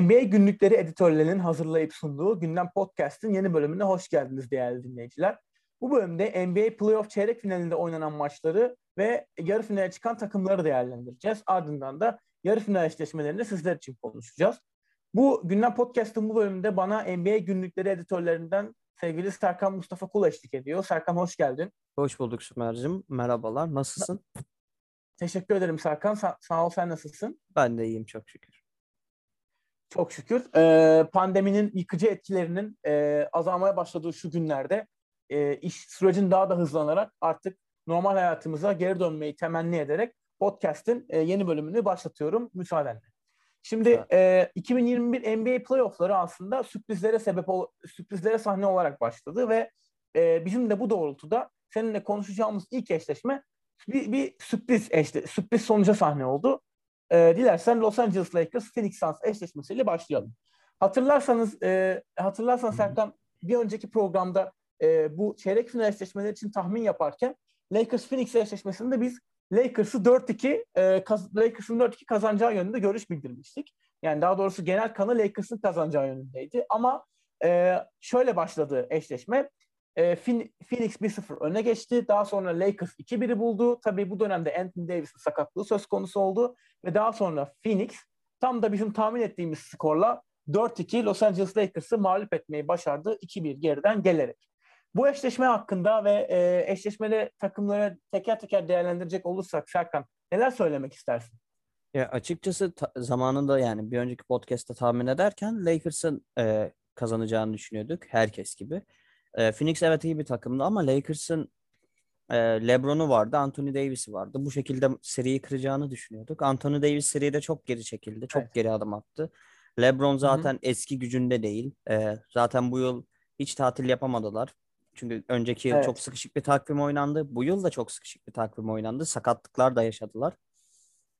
NBA günlükleri editörlerinin hazırlayıp sunduğu Gündem Podcast'ın yeni bölümüne hoş geldiniz değerli dinleyiciler. Bu bölümde NBA Playoff çeyrek finalinde oynanan maçları ve yarı finale çıkan takımları değerlendireceğiz. Ardından da yarı final eşleşmelerini sizler için konuşacağız. Bu Gündem Podcast'ın bu bölümünde bana NBA günlükleri editörlerinden sevgili Serkan Mustafa Kul eşlik ediyor. Serkan hoş geldin. Hoş bulduk Sümer'cim. Merhabalar. Nasılsın? Teşekkür ederim Serkan. Sa- sağ ol sen nasılsın? Ben de iyiyim çok şükür. Çok şükür. Ee, pandeminin yıkıcı etkilerinin e, azalmaya başladığı şu günlerde e, iş sürecin daha da hızlanarak artık normal hayatımıza geri dönmeyi temenni ederek podcast'in e, yeni bölümünü başlatıyorum müsaadenle. Şimdi e, 2021 NBA playoffları aslında sürprizlere sebep ol, sürprizlere sahne olarak başladı ve e, bizim de bu doğrultuda seninle konuşacağımız ilk eşleşme bir, bir sürpriz eşle, sürpriz sonuca sahne oldu. E, dilersen Los Angeles Lakers Phoenix Suns eşleşmesiyle başlayalım. Hatırlarsanız e, hatırlarsanız Serkan bir önceki programda e, bu çeyrek final eşleşmeleri için tahmin yaparken Lakers Phoenix eşleşmesinde biz Lakers'ı 4-2 e, kaz, Lakers'ın 4-2 kazanacağı yönünde görüş bildirmiştik. Yani daha doğrusu genel kanı Lakers'ın kazanacağı yönündeydi. Ama e, şöyle başladı eşleşme. E, Phoenix 1-0 öne geçti. Daha sonra Lakers 2-1'i buldu. Tabii bu dönemde Anthony Davis'in sakatlığı söz konusu oldu. Ve daha sonra Phoenix tam da bizim tahmin ettiğimiz skorla 4-2 Los Angeles Lakers'ı mağlup etmeyi başardı 2-1 geriden gelerek. Bu eşleşme hakkında ve e, eşleşmeli takımları teker teker değerlendirecek olursak Serkan neler söylemek istersin? Ya açıkçası ta- zamanında yani bir önceki podcast'ta tahmin ederken Lakers'ın e, kazanacağını düşünüyorduk herkes gibi. E, Phoenix evet iyi bir takımdı ama Lakers'ın e, LeBron'u vardı, Anthony Davis'i vardı. Bu şekilde seriyi kıracağını düşünüyorduk. Anthony Davis seride çok geri çekildi, çok evet. geri adım attı. LeBron zaten Hı-hı. eski gücünde değil. E, zaten bu yıl hiç tatil yapamadılar. Çünkü önceki yıl evet. çok sıkışık bir takvim oynandı. Bu yıl da çok sıkışık bir takvim oynandı. Sakatlıklar da yaşadılar.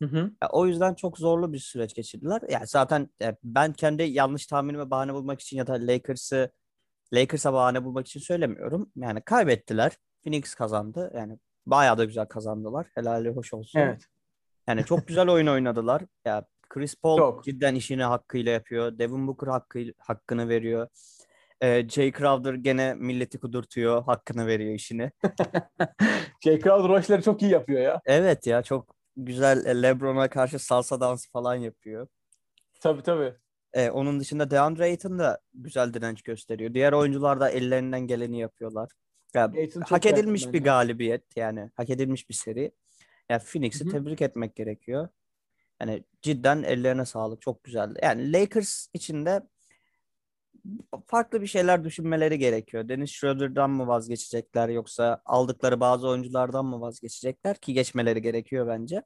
Hı hı. Ya, o yüzden çok zorlu bir süreç geçirdiler. Yani zaten ya, ben kendi yanlış tahminime bahane bulmak için ya da Lakers'ı Lakers'a bahane bulmak için söylemiyorum. Yani kaybettiler. Phoenix kazandı. Yani bayağı da güzel kazandılar. Helali hoş olsun. Evet. Yani çok güzel oyun oynadılar. Ya Chris Paul çok. cidden işini hakkıyla yapıyor. Devin Booker hakkı, hakkını veriyor. Ee, Jay Crowder gene milleti kudurtuyor. Hakkını veriyor işini. Jay Crowder o işleri çok iyi yapıyor ya. Evet ya çok güzel e, LeBron'a karşı salsa dansı falan yapıyor. Tabii tabii. Ee, onun dışında DeAndre Ayton da güzel direnç gösteriyor. Diğer oyuncular da ellerinden geleni yapıyorlar. Ya, hak edilmiş bir galibiyet yani. Hak edilmiş bir seri. Ya yani Phoenix'i tebrik etmek gerekiyor. Yani cidden ellerine sağlık. Çok güzeldi. Yani Lakers için de farklı bir şeyler düşünmeleri gerekiyor. Dennis Schroeder'dan mı vazgeçecekler yoksa aldıkları bazı oyunculardan mı vazgeçecekler ki geçmeleri gerekiyor bence.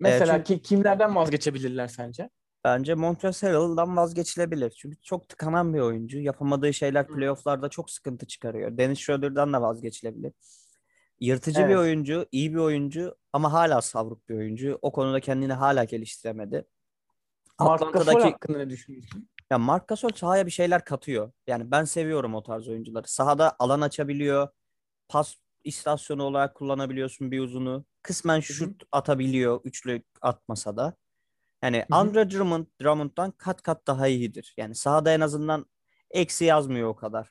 Mesela ee, çünkü, kimlerden vazgeçebilirler sence? Bence Montrezl Harrell'dan vazgeçilebilir. Çünkü çok tıkanan bir oyuncu. Yapamadığı şeyler playofflarda çok sıkıntı çıkarıyor. Dennis Schroeder'dan da vazgeçilebilir. Yırtıcı evet. bir oyuncu, iyi bir oyuncu ama hala savruk bir oyuncu. O konuda kendini hala geliştiremedi. Mark Gasol hakkında ne düşünüyorsun? Ya Mark Gasol sahaya bir şeyler katıyor. Yani ben seviyorum o tarz oyuncuları. Sahada alan açabiliyor. Pas istasyonu olarak kullanabiliyorsun bir uzunu. Kısmen şut atabiliyor üçlü atmasa da. Yani Hı-hı. Andre Drummond, Drummond'dan kat kat daha iyidir. Yani sahada en azından eksi yazmıyor o kadar.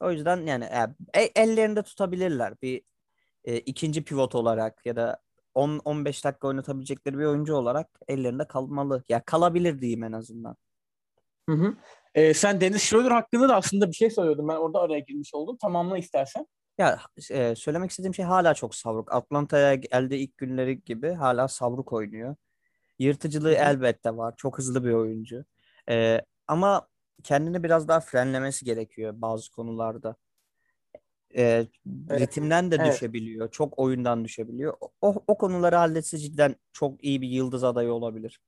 O yüzden yani e, ellerinde tutabilirler bir e, ikinci pivot olarak ya da 10-15 dakika oynatabilecekleri bir oyuncu olarak ellerinde kalmalı. Ya kalabilir diyeyim en azından. Hı hı. Ee, sen Deniz Schroeder hakkında da aslında bir şey söylüyordun. Ben orada araya girmiş oldum. Tamamla istersen. Ya e, söylemek istediğim şey hala çok savruk. Atlanta'ya elde ilk günleri gibi hala savruk oynuyor. Yırtıcılığı elbette var. Çok hızlı bir oyuncu. E, ama kendini biraz daha frenlemesi gerekiyor bazı konularda. E, evet. Ritimden de evet. düşebiliyor. Çok oyundan düşebiliyor. O, o konuları halletse cidden çok iyi bir yıldız adayı olabilir.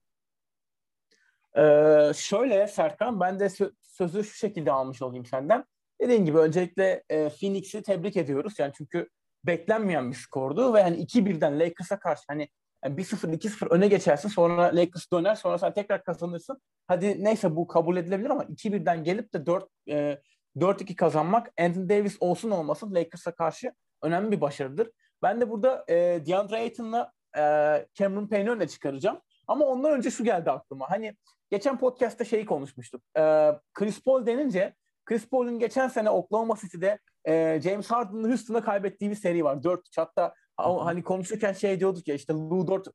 Ee, şöyle Serkan ben de sö- sözü şu şekilde almış olayım senden. Dediğin gibi öncelikle e, Phoenix'i tebrik ediyoruz. Yani çünkü beklenmeyen bir skordu ve hani 2-1'den Lakers'a karşı hani yani 1-0 2-0 öne geçersin sonra Lakers döner sonra sen tekrar kazanırsın. Hadi neyse bu kabul edilebilir ama 2-1'den gelip de 4 e, 4-2 kazanmak Anthony Davis olsun olmasın Lakers'a karşı önemli bir başarıdır. Ben de burada e, DeAndre Ayton'la e, Cameron Payne'i öne çıkaracağım. Ama ondan önce şu geldi aklıma. Hani geçen podcast'ta şeyi konuşmuştuk. Ee, Chris Paul denince Chris Paul'un geçen sene Oklahoma City'de e, James Harden'ın Houston'a kaybettiği bir seri var. 4 Hatta hani konuşurken şey diyorduk ya işte Lou Dort,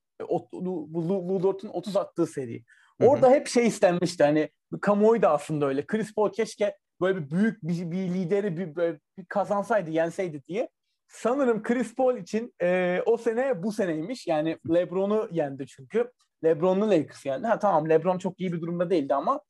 Lou, Lou Dort'un 30 attığı seri. Orada hep şey istenmişti hani kamuoyu da aslında öyle. Chris Paul keşke böyle bir büyük bir, bir lideri bir, bir, bir kazansaydı, yenseydi diye. Sanırım Chris Paul için e, o sene bu seneymiş. Yani LeBron'u yendi çünkü. LeBron'lu Lakers yendi. Ha tamam LeBron çok iyi bir durumda değildi ama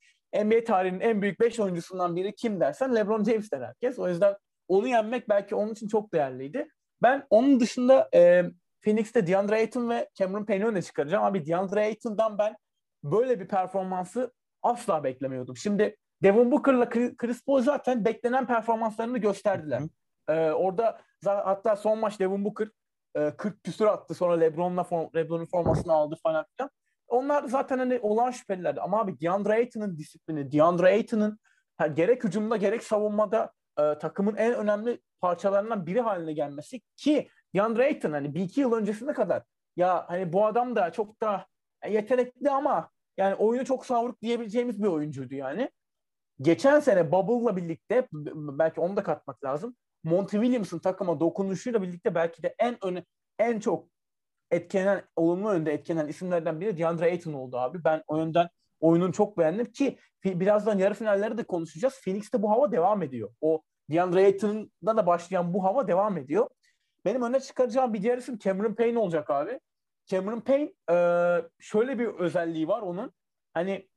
NBA tarihinin en büyük 5 oyuncusundan biri kim dersen LeBron James der herkes. O yüzden onu yenmek belki onun için çok değerliydi. Ben onun dışında e, Phoenix'te DeAndre Ayton ve Cameron Payne'i öne çıkaracağım. Abi DeAndre Ayton'dan ben böyle bir performansı asla beklemiyordum. Şimdi Devin Booker'la Chris Paul zaten beklenen performanslarını gösterdiler. Ee, orada hatta son maç Devin Booker e, 40 küsur attı. Sonra LeBron'la form, LeBron'un formasını aldı falan filan. Onlar zaten hani olan şüphelilerdi. Ama abi DeAndre Ayton'un disiplini, DeAndre Ayton'un gerek hücumda gerek savunmada e, takımın en önemli parçalarından biri haline gelmesi ki DeAndre Ayton hani bir iki yıl öncesine kadar ya hani bu adam da çok da yetenekli ama yani oyunu çok savruk diyebileceğimiz bir oyuncuydu yani. Geçen sene Bubble'la birlikte belki onu da katmak lazım. Monty Williams'ın takıma dokunuşuyla birlikte belki de en öne, en çok etkilenen, olumlu yönde etkilenen isimlerden biri DeAndre Ayton oldu abi. Ben o yönden oyunun çok beğendim ki birazdan yarı finalleri de konuşacağız. Phoenix'te bu hava devam ediyor. O DeAndre Ayton'da da başlayan bu hava devam ediyor. Benim öne çıkaracağım bir diğer isim Cameron Payne olacak abi. Cameron Payne e, şöyle bir özelliği var onun. Hani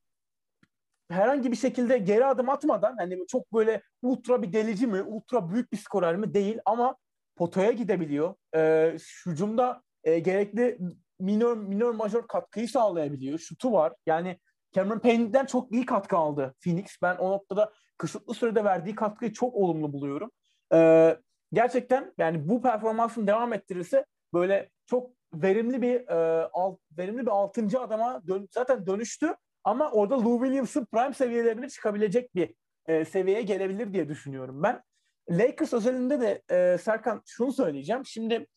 herhangi bir şekilde geri adım atmadan hani çok böyle ultra bir delici mi, ultra büyük bir skorer mi değil ama potaya gidebiliyor. E, hücumda e, gerekli minor minor major katkıyı sağlayabiliyor. Şutu var. Yani Cameron Payne'den çok iyi katkı aldı Phoenix. Ben o noktada kısıtlı sürede verdiği katkıyı çok olumlu buluyorum. Ee, gerçekten yani bu performansın devam ettirirse böyle çok verimli bir e, alt, verimli bir altıncı adama dön, zaten dönüştü ama orada Lou Williams'ın prime seviyelerine çıkabilecek bir e, seviyeye gelebilir diye düşünüyorum ben. Lakers özelinde de e, Serkan şunu söyleyeceğim. Şimdi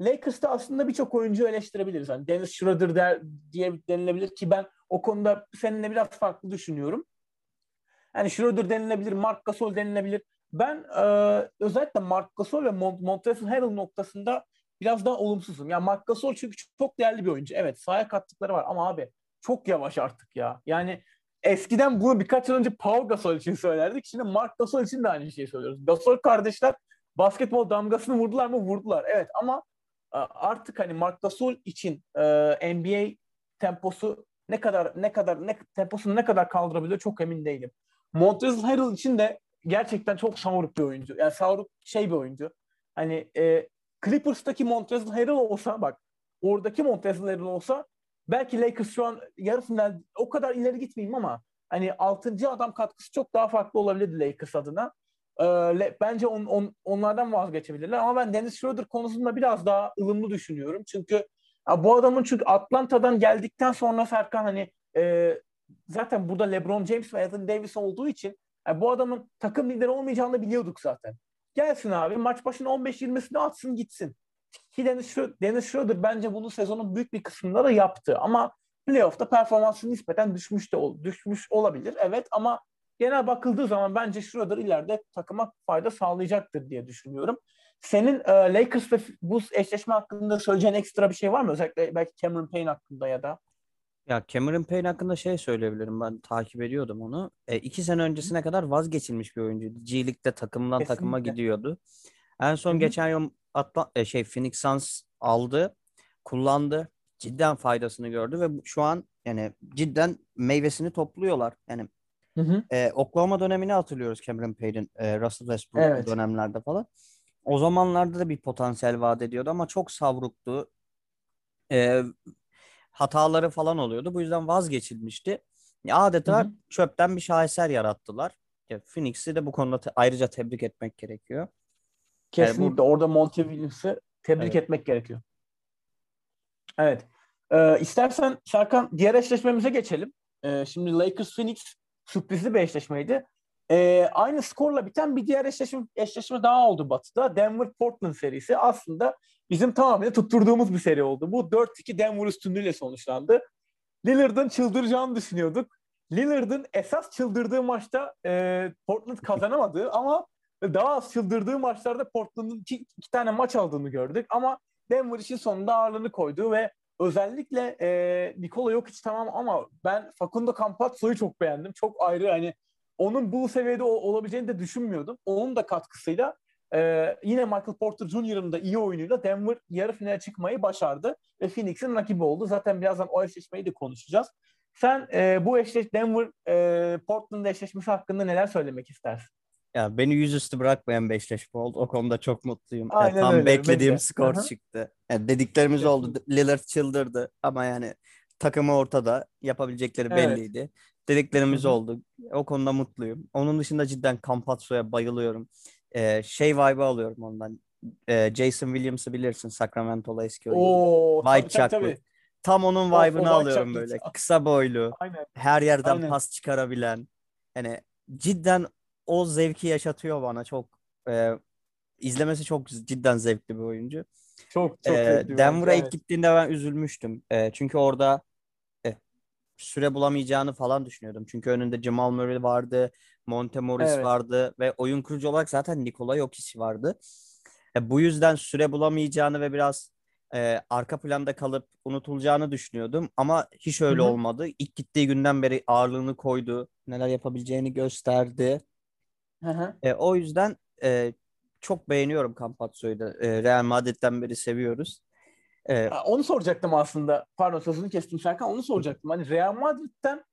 Lakers'ta aslında birçok oyuncu eleştirebiliriz. Hani Dennis Schroeder der, diye denilebilir ki ben o konuda seninle biraz farklı düşünüyorum. Yani Schroeder denilebilir, Mark Gasol denilebilir. Ben e, özellikle Mark Gasol ve Mont Montrezl Harrell noktasında biraz daha olumsuzum. Ya yani Mark Gasol çünkü çok değerli bir oyuncu. Evet sahaya kattıkları var ama abi çok yavaş artık ya. Yani eskiden bunu birkaç yıl önce Paul Gasol için söylerdik. Şimdi Mark Gasol için de aynı şeyi söylüyoruz. Gasol kardeşler basketbol damgasını vurdular mı? Vurdular. Evet ama e, artık hani Mark Gasol için e, NBA temposu ne kadar ne kadar ne temposunu ne kadar kaldırabiliyor çok emin değilim. Montrezl Harrell için de gerçekten çok savruk bir oyuncu. Yani savruk şey bir oyuncu. Hani e, Clippers'taki Montrezl Harrell olsa bak oradaki Montrezl Harrell olsa belki Lakers şu an yarısından o kadar ileri gitmeyeyim ama hani 6. adam katkısı çok daha farklı olabilirdi Lakers adına. Ee, bence on, on, onlardan vazgeçebilirler ama ben Dennis Schroeder konusunda biraz daha ılımlı düşünüyorum. Çünkü bu adamın çünkü Atlanta'dan geldikten sonra Serkan hani e, zaten burada LeBron James ve Anthony Davis olduğu için yani bu adamın takım lideri olmayacağını biliyorduk zaten. Gelsin abi maç başına 15-20'sini atsın gitsin. Ki Dennis Schroeder, Dennis Schroeder bence bunu sezonun büyük bir kısmında da yaptı ama playoff'ta performansı nispeten düşmüş de düşmüş olabilir. Evet ama genel bakıldığı zaman bence Schroeder ileride takıma fayda sağlayacaktır diye düşünüyorum. Senin e, Lakers ve bu eşleşme hakkında söyleyeceğin ekstra bir şey var mı? Özellikle belki Cameron Payne hakkında ya da. Ya Cameron Payne hakkında şey söyleyebilirim. Ben takip ediyordum onu. E, iki sene öncesine kadar vazgeçilmiş bir oyuncuydu. G League'de takımdan Kesinlikle. takıma gidiyordu. En son Hı-hı. geçen yıl Atla, e, şey Phoenix Suns aldı, kullandı. Cidden faydasını gördü ve şu an yani cidden meyvesini topluyorlar. Yani Hı hı. E, Oklahoma dönemini hatırlıyoruz Cameron Payne'in e, Russell Westbrook evet. dönemlerde falan. O zamanlarda da bir potansiyel vaat ediyordu ama çok savruktu. E, hataları falan oluyordu. Bu yüzden vazgeçilmişti. Adeta hı hı. çöpten bir şaheser yarattılar. Phoenix'i de bu konuda te- ayrıca tebrik etmek gerekiyor. Kesinlikle. Yani bu... Orada Monty Williams'ı tebrik evet. etmek gerekiyor. Evet. Ee, istersen Serkan diğer eşleşmemize geçelim. Ee, şimdi Lakers Phoenix sürprizli bir eşleşmeydi. Ee, aynı skorla biten bir diğer eşleşme, eşleşme daha oldu Batı'da. Denver-Portland serisi aslında bizim tamamıyla tutturduğumuz bir seri oldu. Bu 4-2 Denver üstünlüğüyle sonuçlandı. Lillard'ın çıldıracağını düşünüyorduk. Lillard'ın esas çıldırdığı maçta e, Portland kazanamadı ama daha az çıldırdığı maçlarda Portland'ın iki, iki tane maç aldığını gördük. Ama Denver işin sonunda ağırlığını koydu ve özellikle e, Nikola Jokic tamam ama ben Facundo Campazzo'yu çok beğendim. Çok ayrı hani onun bu seviyede olabileceğini de düşünmüyordum. Onun da katkısıyla e, yine Michael Porter Jr.'ın da iyi oyunuyla Denver yarı finale çıkmayı başardı ve Phoenix'in rakibi oldu. Zaten birazdan o eşleşmeyi de konuşacağız. Sen e, bu eşleş Denver e, Portland eşleşmesi hakkında neler söylemek istersin? Ya beni yüzüstü bırakmayan bir eşleşme oldu. O konuda çok mutluyum. Aynen yani tam öyle, beklediğim bence. skor Aha. çıktı. Yani dediklerimiz oldu. Lillard çıldırdı ama yani takımı ortada. Yapabilecekleri Evet. belliydi. Dediklerimiz Hı hı. oldu. O konuda mutluyum. Onun dışında cidden Campazzo'ya bayılıyorum. Ee, şey vibe'ı alıyorum ondan. Ee, Jason Williams'ı bilirsin Sacramento'la eski oyuncu. White tabii, tabii. Tam onun vibe'ını alıyorum böyle. Kısa boylu, Aynen. her yerden Aynen. pas çıkarabilen. Yani cidden o zevki yaşatıyor bana. Çok e, izlemesi çok cidden zevkli bir oyuncu. Çok çok bir Denver'a oyuncu, ilk evet. gittiğinde ben üzülmüştüm. Ee, çünkü orada e, süre bulamayacağını falan düşünüyordum. Çünkü önünde Jamal Murray vardı, Monte Morris Evet. vardı ve oyun kurucu olarak zaten Nikola Jokic vardı. E, bu yüzden süre bulamayacağını ve biraz e, arka planda kalıp unutulacağını düşünüyordum. Ama hiç öyle Hı hı. olmadı. İlk gittiği günden beri ağırlığını koydu, neler yapabileceğini gösterdi. E, o yüzden e, çok beğeniyorum Campazzo'yu da. E, Real Madrid'den beri seviyoruz. E, Ha, Onu soracaktım aslında. Pardon sözünü kestim Serkan. Onu soracaktım. Hani Real Madrid'den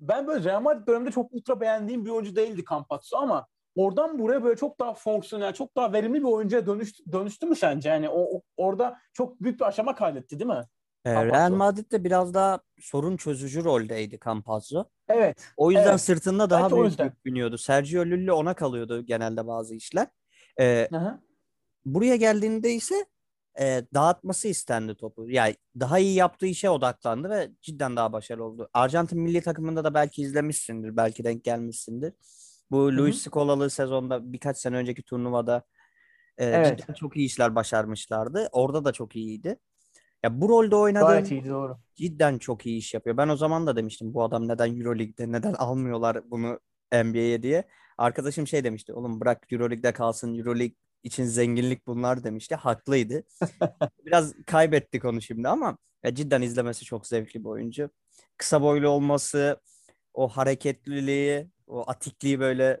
ben böyle Real Madrid döneminde çok ultra beğendiğim bir oyuncu değildi Campazzo ama oradan buraya böyle çok daha fonksiyonel, çok daha verimli bir oyuncuya dönüştü, dönüştü mü sence? Yani o, o- orada çok büyük bir aşama kaydetti değil mi? e, Campazzo. Real Madrid'de biraz daha sorun çözücü roldeydi Campazzo. Evet. O yüzden Evet. sırtında daha Belki büyük yük biniyordu. Sergio Llull ona kalıyordu genelde bazı işler. E, Hı hı. buraya geldiğinde ise e, dağıtması istendi topu. Yani daha iyi yaptığı işe odaklandı ve cidden daha başarılı oldu. Arjantin milli takımında da belki izlemişsindir, belki denk gelmişsindir. Bu. Luis Scola'lı sezonda birkaç sene önceki turnuvada e, Evet. cidden çok iyi işler başarmışlardı. Orada da çok iyiydi. Ya bu rolde oynadığım Gayet iyiydi doğru. cidden çok iyi iş yapıyor. Ben o zaman da demiştim bu adam neden Euroleague'de neden almıyorlar bunu NBA'ye diye. Arkadaşım şey demişti. Oğlum bırak Euroleague'de kalsın. Euroleague için zenginlik bunlar demişti. Haklıydı. Biraz kaybettik onu şimdi ama ya cidden izlemesi çok zevkli bir oyuncu. Kısa boylu olması, o hareketliliği, o atikliği böyle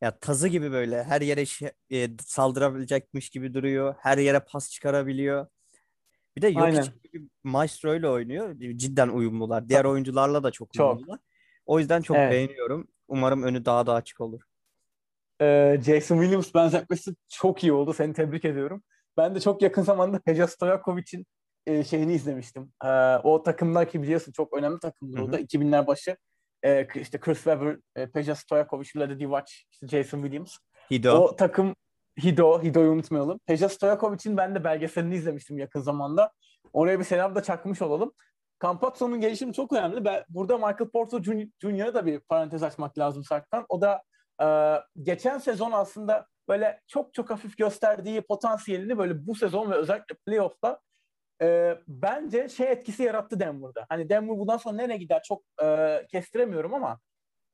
ya tazı gibi böyle her yere şi- e, saldırabilecekmiş gibi duruyor. Her yere pas çıkarabiliyor. Bir de. Jokic gibi Maestro ile oynuyor. Cidden uyumlular. Diğer oyuncularla da çok Çok. uyumlular. O yüzden çok Evet. beğeniyorum. Umarım önü daha da açık olur. Ee, Jason Williams benzetmesi çok iyi oldu. Seni tebrik ediyorum. Ben de çok yakın zamanda Peja Stojakovic'in e, şeyini izlemiştim. Ee, o takımlar ki biliyorsun çok önemli takımlar Hı o da. 2000'ler başı e, işte Chris Webber, e, Peja Stojakovic, Vlade Divac, işte Jason Williams. Hido. O takım Hido, Hido'yu unutmayalım. Peja Stojakovic'in ben de belgeselini izlemiştim yakın zamanda. Oraya bir selam da çakmış olalım. Campazzo'nun gelişimi çok önemli. Ben, burada Michael Porter Jr.'a da bir parantez açmak lazım Serkan. O da e, geçen sezon aslında böyle çok çok hafif gösterdiği potansiyelini böyle bu sezon ve özellikle playoff'ta e, bence şey etkisi yarattı Denver'da. Hani Denver bundan sonra nereye gider çok e, kestiremiyorum ama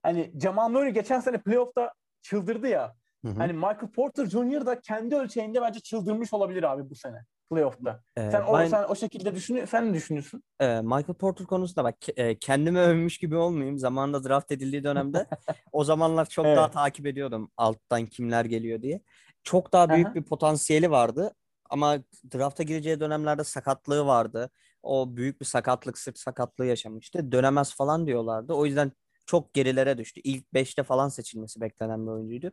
hani Jamal Murray geçen sene playoff'ta çıldırdı ya. Hı hı. Hani Michael Porter Jr. da kendi ölçeğinde bence çıldırmış olabilir abi bu sene playoff'ta. Ee, Sen o ben- sen o şekilde düşünüyor sen ne düşünüyorsun? e, Michael Porter konusunda bak e, kendimi övmüş gibi olmayayım. Zamanında draft edildiği dönemde o zamanlar çok daha Evet. takip ediyordum alttan kimler geliyor diye. Çok daha büyük Aha. bir potansiyeli vardı ama drafta gireceği dönemlerde sakatlığı vardı. O büyük bir sakatlık, sırt sakatlığı yaşamıştı. Dönemez falan diyorlardı. O yüzden çok gerilere düştü. İlk 5'te falan seçilmesi beklenen bir oyuncuydu.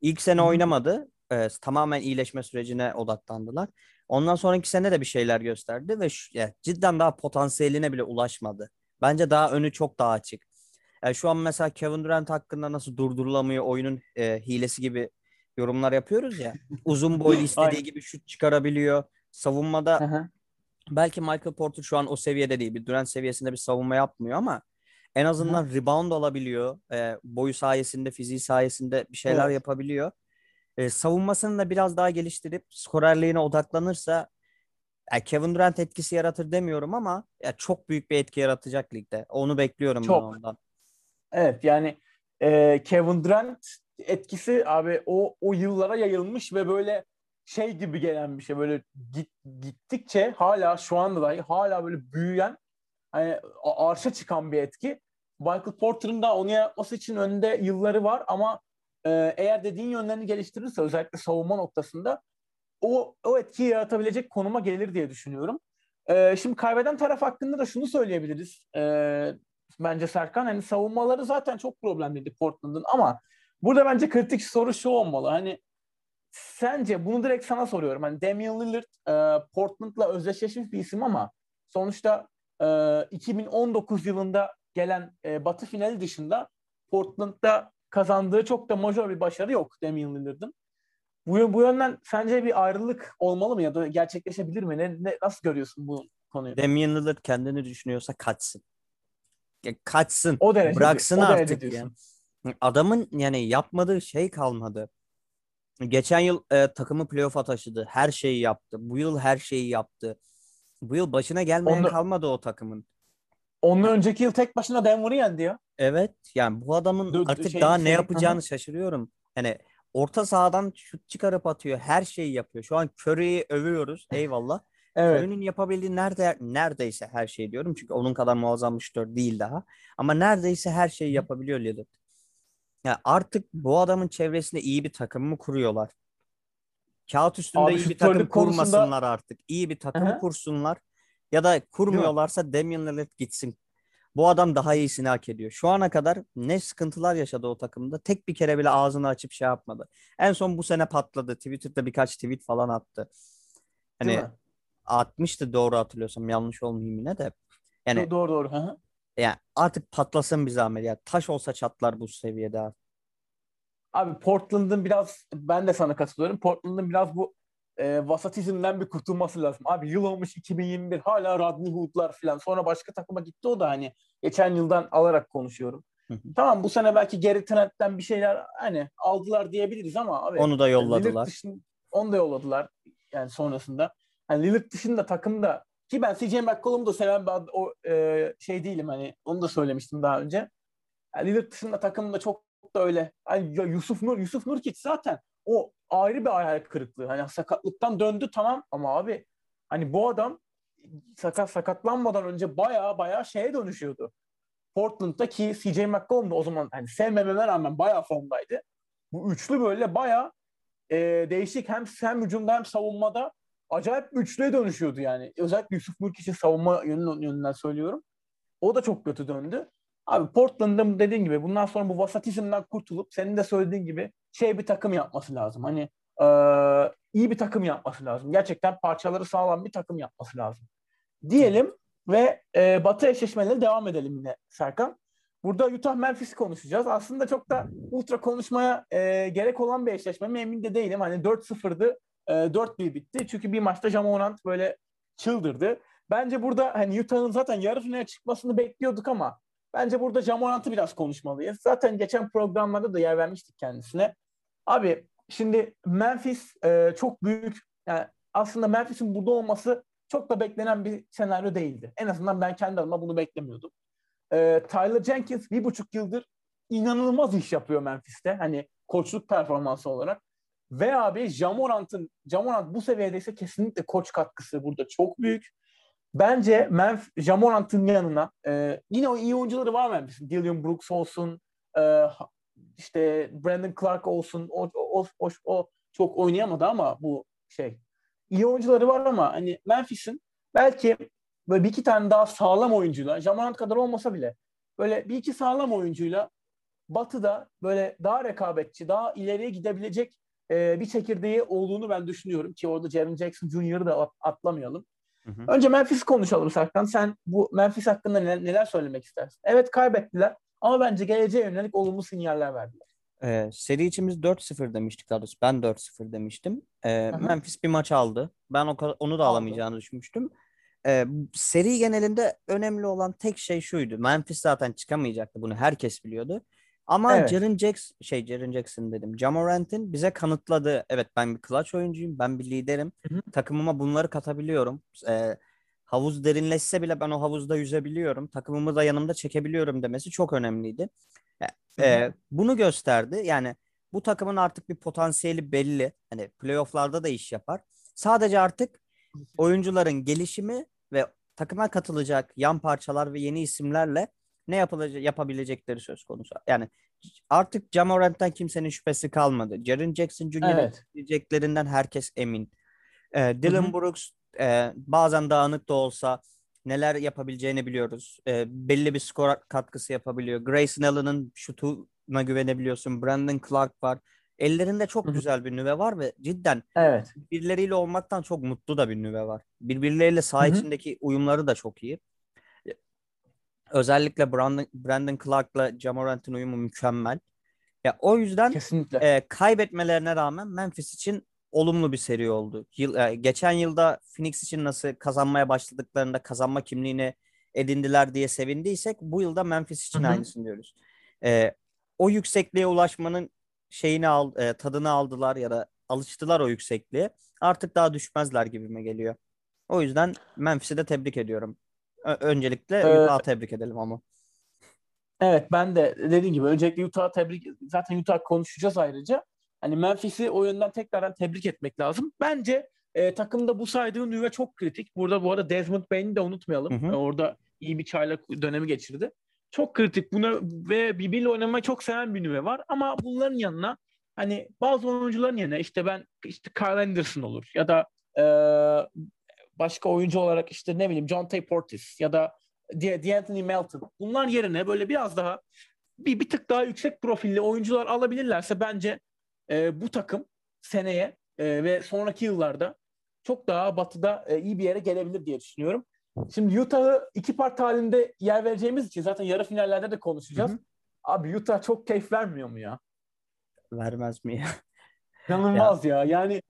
İlk sene oynamadı. Ee, tamamen iyileşme sürecine odaklandılar. Ondan sonraki sene de bir şeyler gösterdi ve şu- ya, cidden daha potansiyeline bile ulaşmadı. Bence daha önü çok daha açık. Yani şu an mesela Kevin Durant hakkında nasıl durdurulamıyor oyunun e, hilesi gibi yorumlar yapıyoruz ya. Uzun boylu istediği gibi şut çıkarabiliyor. Savunmada Aha. belki Michael Porter şu an o seviyede değil. Bir Durant seviyesinde bir savunma yapmıyor ama en azından rebound alabiliyor. E, boyu sayesinde, fiziği sayesinde bir şeyler Evet. yapabiliyor. E, savunmasını da biraz daha geliştirip skorerliğine odaklanırsa ya Kevin Durant etkisi yaratır demiyorum ama ya çok büyük bir etki yaratacak ligde. Onu bekliyorum ben Çok. ondan. Evet yani e, Kevin Durant etkisi abi o o yıllara yayılmış ve böyle şey gibi gelen bir şey böyle git, gittikçe hala şu anda dahi hala böyle büyüyen hani arşa çıkan bir etki. Michael Porter'ın da onu yapması için önünde yılları var ama e, eğer dediğin yönlerini geliştirirse özellikle savunma noktasında o o etkiyi yaratabilecek konuma gelir diye düşünüyorum. E, şimdi kaybeden taraf hakkında da şunu söyleyebiliriz. E, bence Serkan hani savunmaları zaten çok problemliydi Portland'ın ama burada bence kritik soru şu olmalı. Hani sence bunu direkt sana soruyorum. Hani Damian Lillard e, Portland'la özdeşleşmiş bir isim ama sonuçta e, 2019 yılında gelen e, Batı finali dışında Portland'da kazandığı çok da majör bir başarı yok Damian Lillard'ın. Bu, bu yönden sence bir ayrılık olmalı mı ya da gerçekleşebilir mi? Ne, ne, nasıl görüyorsun bu konuyu? Damian Lillard kendini düşünüyorsa kaçsın. Ya kaçsın. O derece Bıraksın o derece artık ya. Adamın yani yapmadığı şey kalmadı. Geçen yıl e, takımı playoff'a taşıdı. Her şeyi yaptı. Bu yıl her şeyi yaptı. Bu yıl başına gelmeyen Onu- kalmadı o takımın. Ondan önceki yıl tek başına Denver'ı yendi ya. Evet yani bu adamın Dö- artık şey- daha ne şey- yapacağını Aha. şaşırıyorum. Yani orta sahadan şut çıkarıp atıyor. Her şeyi yapıyor. Şu an Curry'i övüyoruz. Eyvallah. Evet. Curry'nin yapabildiği nerede neredeyse her şey diyorum. Çünkü onun kadar muazzam bir şutör değil daha. Ama neredeyse her şeyi yapabiliyor Lillard. Ya artık bu adamın çevresinde iyi bir takım mı kuruyorlar? Kağıt üstünde Abi iyi bir takım şutörlük konusunda- kurmasınlar artık. İyi bir takım Aha. kursunlar. Ya da kurmuyorlarsa Damian Lillard gitsin. Bu adam daha iyisini hak ediyor. Şu ana kadar ne sıkıntılar yaşadı o takımda. Tek bir kere bile ağzını açıp şey yapmadı. En son bu sene patladı. Twitter'da birkaç tweet falan attı. Hani atmıştı doğru hatırlıyorsam. Yanlış olmayayım yine de. Yani Do- doğru doğru. Hı hı. yani artık patlasın bir zahmet ya. Taş olsa çatlar bu seviyede. Abi Portland'ın biraz ben de sana katılıyorum. Portland'ın biraz bu e, vasatizmden bir kurtulması lazım. Abi yıl olmuş 2021 hala Rodney Hood'lar falan. Sonra başka takıma gitti o da hani geçen yıldan alarak konuşuyorum. Tamam bu sene belki Gary Trent'ten bir şeyler hani aldılar diyebiliriz ama abi Onu da yolladılar. dışında, onu da yolladılar yani sonrasında. Hani Lillard dışında takımda ki ben CJ McCollum'u da seven bir ad- o e, şey değilim hani onu da söylemiştim daha önce. Yani Lillard dışında takımda çok da öyle. Hani Yusuf Nur, Yusuf Nurkic zaten o ayrı bir hayal kırıklığı. Hani sakatlıktan döndü tamam ama abi hani bu adam sakat sakatlanmadan önce baya baya şeye dönüşüyordu. Portland'da ki CJ McCollum da o zaman hani sevmememe rağmen baya formdaydı. Bu üçlü böyle baya e, değişik hem hem hücumda hem savunmada acayip üçlüye dönüşüyordu yani. Özellikle Yusuf Nurkic'in savunma yönünden, yönünden söylüyorum. O da çok kötü döndü. Abi Portland'ın dediğin gibi bundan sonra bu vasatizmden kurtulup senin de söylediğin gibi şey bir takım yapması lazım. Hani e, iyi bir takım yapması lazım. Gerçekten parçaları sağlam bir takım yapması lazım. Diyelim ve e, Batı eşleşmelerine devam edelim yine Serkan. Burada Utah Memphis konuşacağız. Aslında çok da ultra konuşmaya e, gerek olan bir eşleşme mi emin de değilim. Hani 4-0'dı. E, 4-1 bitti. Çünkü bir maçta Jamorant böyle çıldırdı. Bence burada hani Utah'ın zaten yarı finale çıkmasını bekliyorduk ama bence burada Jamorant'ı biraz konuşmalıyız. Zaten geçen programlarda da yer vermiştik kendisine. Abi şimdi Memphis e, çok büyük yani aslında Memphis'in burada olması çok da beklenen bir senaryo değildi. En azından ben kendi adıma bunu beklemiyordum. E, Tyler Jenkins bir buçuk yıldır inanılmaz iş yapıyor Memphis'te. Hani koçluk performansı olarak. Ve abi Jamorant'ın Jamorant bu seviyedeyse kesinlikle koç katkısı burada çok büyük. Bence Memf Jamorant'ın yanına e, yine o iyi oyuncuları var Memphis'in. Dylan Brooks olsun, e, işte Brandon Clark olsun. O, o, o, o çok oynayamadı ama bu şey. İyi oyuncuları var ama hani Memphis'in belki böyle bir iki tane daha sağlam oyuncuyla, Jamorant kadar olmasa bile böyle bir iki sağlam oyuncuyla Batı'da böyle daha rekabetçi, daha ileriye gidebilecek e, bir çekirdeği olduğunu ben düşünüyorum ki orada Jaren Jackson Jr.'ı da at- atlamayalım. Hı hı. Önce Memphis konuşalım Serkan. Sen bu Memphis hakkında neler, neler söylemek istersin? Evet kaybettiler ama bence geleceğe yönelik olumlu sinyaller verdiler. Ee, seri için biz 4-0 demiştik daha doğrusu. Ben 4-0 demiştim. Ee. Memphis bir maç aldı. Ben o kadar, onu da Aldı. alamayacağını düşünmüştüm. Ee, seri genelinde önemli olan tek şey şuydu. Memphis zaten çıkamayacaktı. Bunu herkes biliyordu. Ama Evet. Jaren Jackson şey Jaren Jackson dedim. Jamorant'in bize kanıtladığı evet ben bir clutch oyuncuyum. Ben bir liderim. Hı hı. Takımıma bunları katabiliyorum. Ee, havuz derinleşse bile ben o havuzda yüzebiliyorum. Takımımı da yanımda çekebiliyorum demesi çok önemliydi. Ee, bunu gösterdi. Yani bu takımın artık bir potansiyeli belli. Hani playoff'larda da iş yapar. Sadece artık oyuncuların gelişimi ve takıma katılacak yan parçalar ve yeni isimlerle ne yapılacak yapabilecekleri söz konusu. Yani artık Jamorant'tan kimsenin şüphesi kalmadı. Jaren Jackson Jr.'ın Evet. yapabileceklerinden herkes emin. Ee, Dylan Hı hı. Brooks e, bazen dağınık da olsa neler yapabileceğini biliyoruz. Ee, belli bir skor katkısı yapabiliyor. Grayson Allen'ın şutuna güvenebiliyorsun. Brandon Clark var. Ellerinde çok güzel bir nüve var ve cidden Evet. birbirleriyle olmaktan çok mutlu da bir nüve var. Birbirleriyle saha içindeki uyumları da çok iyi. Özellikle Brandon, Brandon Clark'la Jamorant'ın uyumu mükemmel. Ya o yüzden Kesinlikle. e, kaybetmelerine rağmen Memphis için olumlu bir seri oldu. Yıl, e, geçen yılda Phoenix için nasıl kazanmaya başladıklarında kazanma kimliğini edindiler diye sevindiysek bu yılda Memphis için Hı hı. aynısını diyoruz. E, o yüksekliğe ulaşmanın şeyini al, e, tadını aldılar ya da alıştılar o yüksekliğe. Artık daha düşmezler gibime geliyor. O yüzden Memphis'i de tebrik ediyorum. Ö- öncelikle Ee, Utah'ı tebrik edelim ama. Evet ben de dediğim gibi öncelikle Utah'ı tebrik zaten Utah konuşacağız ayrıca. Hani Memphis'i o yönden tekrardan tebrik etmek lazım. Bence e, takımda bu saydığın nüve çok kritik. Burada bu arada Desmond Bane'i de unutmayalım. Hı hı. E, orada iyi bir çaylak dönemi geçirdi. Çok kritik buna ve birbiriyle oynamayı çok seven bir nüve var. Ama bunların yanına hani bazı oyuncuların yerine işte ben işte Kyle Anderson olur ya da e, başka oyuncu olarak işte ne bileyim John Tay Portis ya da D'Anthony Melton. Bunlar yerine böyle biraz daha bir, bir tık daha yüksek profilli oyuncular alabilirlerse bence e, bu takım seneye e, ve sonraki yıllarda çok daha batıda e, iyi bir yere gelebilir diye düşünüyorum. Şimdi Utah'ı iki part halinde yer vereceğimiz için zaten yarı finallerde de konuşacağız. Hı hı. Abi Utah çok keyif vermiyor mu ya? Vermez mi ya? İnanılmaz ya. Yani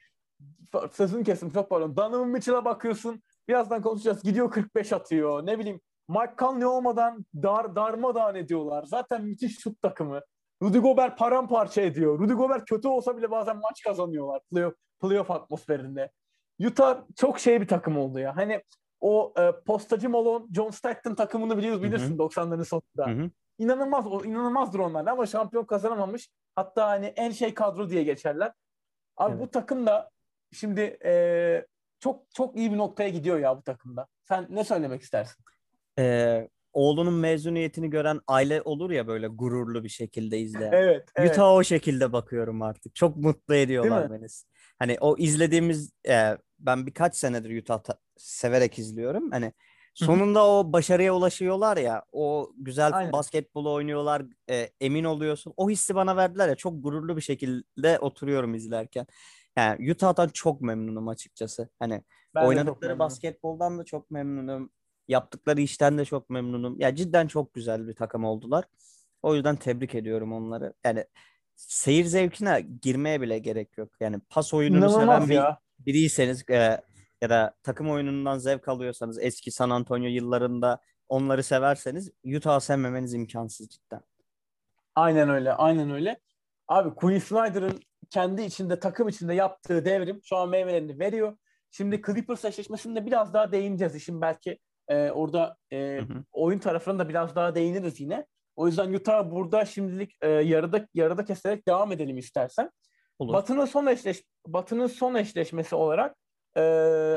f- sözünü kestim çok pardon. Donovan Mitchell'a bakıyorsun. Birazdan konuşacağız. Gidiyor 45 atıyor. Ne bileyim Mike Conley olmadan dar, darmadağın ediyorlar. Zaten müthiş şut takımı. Rudy Gobert paramparça ediyor. Rudy Gobert kötü olsa bile bazen maç kazanıyorlar playoff, playoff atmosferinde. Utah çok şey bir takım oldu ya. Hani o e, postacı Malone, John Stockton takımını biliyoruz bilirsin 90'ların sonunda. Hı hı. İnanılmaz, o inanılmazdır onlar ama şampiyon kazanamamış. Hatta hani en şey kadro diye geçerler. Abi Evet. bu takım da şimdi e, çok çok iyi bir noktaya gidiyor ya bu takımda. Sen ne söylemek istersin? Ee, oğlunun mezuniyetini gören aile olur ya böyle gururlu bir şekilde izleyen. Evet, evet. Utah'a o şekilde bakıyorum artık. Çok mutlu ediyorlar beni. Hani o izlediğimiz e, ben birkaç senedir Utah ta- severek izliyorum. Hani sonunda o başarıya ulaşıyorlar ya. O güzel Aynen. basketbol oynuyorlar. e, emin oluyorsun. O hissi bana verdiler ya. Çok gururlu bir şekilde oturuyorum izlerken. Yani Utah'tan çok memnunum açıkçası. Hani Ben oynadıkları basketboldan da çok memnunum. Yaptıkları işten de çok memnunum. Ya cidden çok güzel bir takım oldular. O yüzden tebrik ediyorum onları. Yani seyir zevkine girmeye bile gerek yok. Yani pas oyununu seven İnanılmaz bir ya. biriyseniz e, ya da takım oyunundan zevk alıyorsanız eski San Antonio yıllarında onları severseniz Utah'ı sevmemeniz imkansız cidden. Aynen öyle, aynen öyle. Abi Quinn Snyder'ın kendi içinde, takım içinde yaptığı devrim şu an meyvelerini veriyor. Şimdi Clippers eşleşmesinde biraz daha değineceğiz. İşin belki e, orada e, Hı hı. oyun tarafına da biraz daha değiniriz yine. O yüzden Utah burada şimdilik e, yarıda yarıda keserek devam edelim istersen. Olur. Batı'nın son eşleş Batı'nın son eşleşmesi olarak e,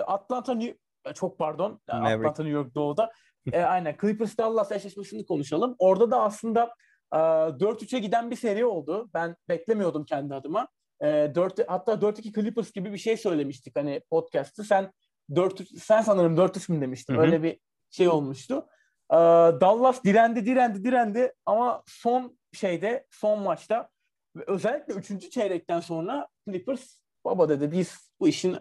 Atlanta New e, çok pardon e, Maverick. Atlanta New York Doğu'da e, aynen Clippers Dallas eşleşmesini konuşalım. Orada da aslında e, 4-3'e giden bir seri oldu. Ben beklemiyordum kendi adıma. E, 4 hatta 4-2 Clippers gibi bir şey söylemiştik hani podcast'ı. Sen 4 sen sanırım 4-3 mü demiştin? Öyle bir şey olmuştu. E, Dallas direndi direndi direndi ama son şeyde son maçta özellikle 3. çeyrekten sonra Clippers baba dedi biz bu işin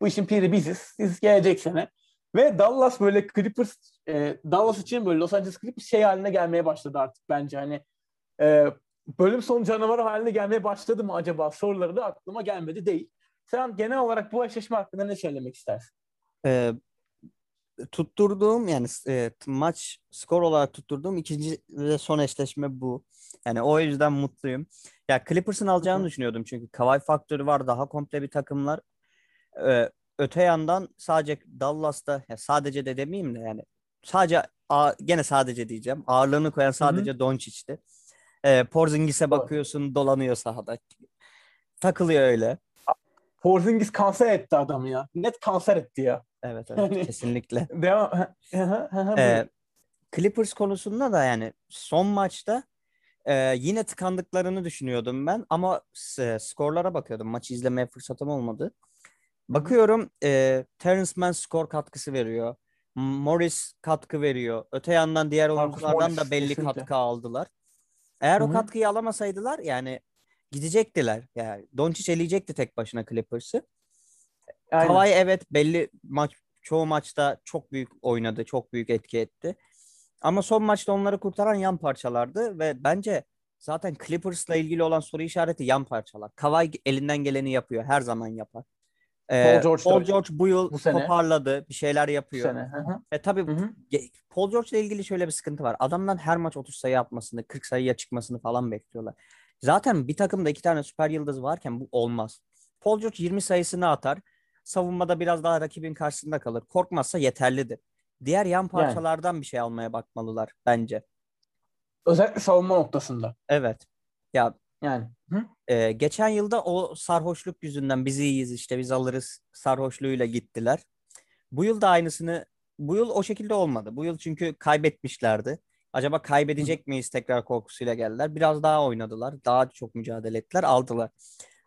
bu işin piri biziz. Siz gelecek sene. Ve Dallas böyle Clippers e, Dallas için böyle Los Angeles Clippers şey haline gelmeye başladı artık bence hani e, bölüm sonu canavarı haline gelmeye başladı mı acaba soruları da aklıma gelmedi değil. Sen genel olarak bu eşleşme hakkında ne söylemek istersin? Ee, tutturduğum yani e, maç skor olarak tutturduğum ikinci ve son eşleşme bu. Yani o yüzden mutluyum. Ya Clippers'ın alacağını düşünüyordum çünkü Kawhi faktörü var. Daha komple bir takımlar. Ee, öte yandan sadece Dallas'ta ya sadece de demeyeyim de yani sadece a, gene sadece diyeceğim. Ağırlığını koyan sadece Doncic'ti. Ee, Porzingis'e bakıyorsun dolanıyor sahada. Takılıyor öyle. Porzingis kanser etti adamı ya. Net kanser etti ya. Evet evet yani, kesinlikle. Devam. ee, Clippers konusunda da yani son maçta e, yine tıkandıklarını düşünüyordum ben ama e, skorlara bakıyordum. Maçı izlemeye fırsatım olmadı. Bakıyorum e, Terence Mann skor katkısı veriyor. Morris katkı veriyor. Öte yandan diğer oyunculardan da belli kesinlikle. katkı aldılar. Eğer Hı-hı. o katkıyı alamasaydılar yani gidecektiler. Yani Doncic eleyecekti tek başına Clippers'ı. Kawhi evet belli maç çoğu maçta çok büyük oynadı, çok büyük etki etti. Ama son maçta onları kurtaran yan parçalardı ve bence zaten Clippers'la ilgili olan soru işareti yan parçalar. Kawhi elinden geleni yapıyor, her zaman yapar. Ee, Paul George, Paul George bu yıl bu sene. toparladı, bir şeyler yapıyor. Bu sene. E tabii Hı-hı. Paul George ile ilgili şöyle bir sıkıntı var. Adamdan her maç 30 sayı atmasını, 40 sayıya çıkmasını falan bekliyorlar. Zaten bir takımda iki tane süper yıldız varken bu olmaz. Paul George 20 sayısını atar. Savunmada biraz daha rakibin karşısında kalır. Korkmazsa yeterlidir. Diğer yan parçalardan yani. bir şey almaya bakmalılar bence. Özellikle savunma noktasında. Evet. Ya yani. Hı? E, geçen yılda o sarhoşluk yüzünden biz iyiyiz işte biz alırız sarhoşluğuyla gittiler. Bu yıl da aynısını bu yıl o şekilde olmadı. Bu yıl çünkü kaybetmişlerdi. Acaba kaybedecek Hı. miyiz tekrar korkusuyla geldiler. Biraz daha oynadılar. Daha çok mücadele ettiler. Aldılar.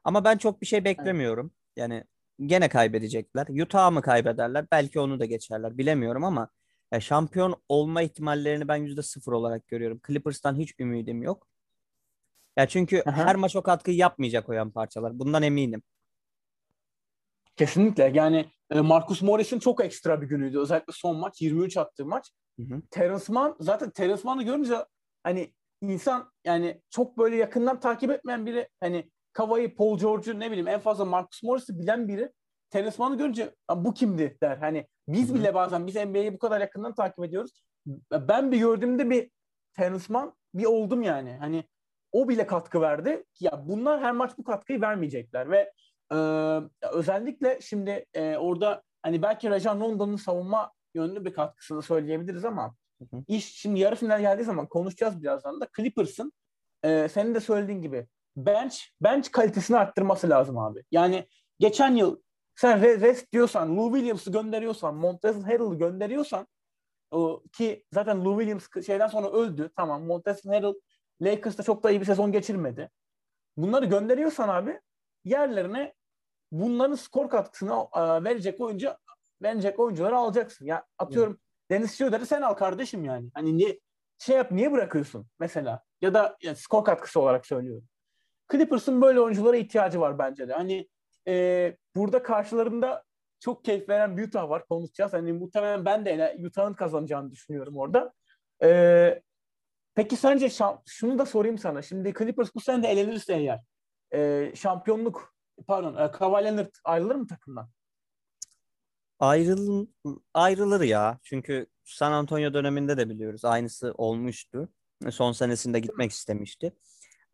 Ama ben çok bir şey beklemiyorum. Yani gene kaybedecekler. Utah mı kaybederler? Belki onu da geçerler. Bilemiyorum ama ya şampiyon olma ihtimallerini ben yüzde sıfır olarak görüyorum. Clippers'tan hiç ümidim yok. Ya çünkü Aha. her maç o katkıyı yapmayacak o yan parçalar. Bundan eminim. Kesinlikle. Yani e, Marcus Morris'in çok ekstra bir günüydü. Özellikle son maç 23 attığı maç. Hı hı. Terence Mann zaten Terence Mann'ı görünce hani insan yani çok böyle yakından takip etmeyen biri hani Kava'yı, Paul George'u ne bileyim en fazla Marcus Morris'i bilen biri Terence Mann'ı görünce bu kimdi der. Hani biz bile bazen biz NBA'yi bu kadar yakından takip ediyoruz. Ben bir gördüğümde bir Terence Mann bir oldum yani. Hani o bile katkı verdi. Ya bunlar her maç bu katkıyı vermeyecekler ve e, özellikle şimdi e, orada hani belki Rajan Rondo'nun savunma yönlü bir katkısını söyleyebiliriz ama hı hı. iş şimdi yarı final geldiği zaman konuşacağız birazdan da Clippers'ın e, senin de söylediğin gibi bench bench kalitesini arttırması lazım abi. Yani geçen yıl sen rest diyorsan, Lou Williams'ı gönderiyorsan, Montrezl Harrell'ı gönderiyorsan ki zaten Lou Williams şeyden sonra öldü. Tamam Montrezl Harrell Lakers'ta çok da iyi bir sezon geçirmedi. Bunları gönderiyorsan abi yerlerine bunların skor katkısını verecek oyuncu verecek oyuncuları alacaksın. Ya atıyorum evet. Dennis Schroeder'i sen al kardeşim yani. Hani niye şey yap niye bırakıyorsun mesela? Ya da ya, skor katkısı olarak söylüyorum. Clippers'ın böyle oyunculara ihtiyacı var bence de. Hani e, burada karşılarında çok keyif veren bir Utah var konuşacağız. Hani muhtemelen ben de Utah'ın kazanacağını düşünüyorum orada. E, peki sence şunu da sorayım sana. Şimdi Clippers bu sene de elenirse eğer e, şampiyonluk pardon e, Kawhi Leonard ayrılır mı takımdan? Ayrıl, ayrılır ya. Çünkü San Antonio döneminde de biliyoruz. Aynısı olmuştu. Son senesinde gitmek istemişti.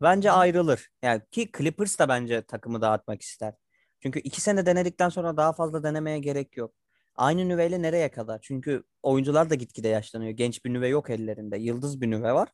Bence ayrılır. Yani ki Clippers da bence takımı dağıtmak ister. Çünkü iki sene denedikten sonra daha fazla denemeye gerek yok. Aynı nüveyle nereye kadar? Çünkü oyuncular da gitgide yaşlanıyor. Genç bir nüve yok ellerinde. Yıldız bir nüve var.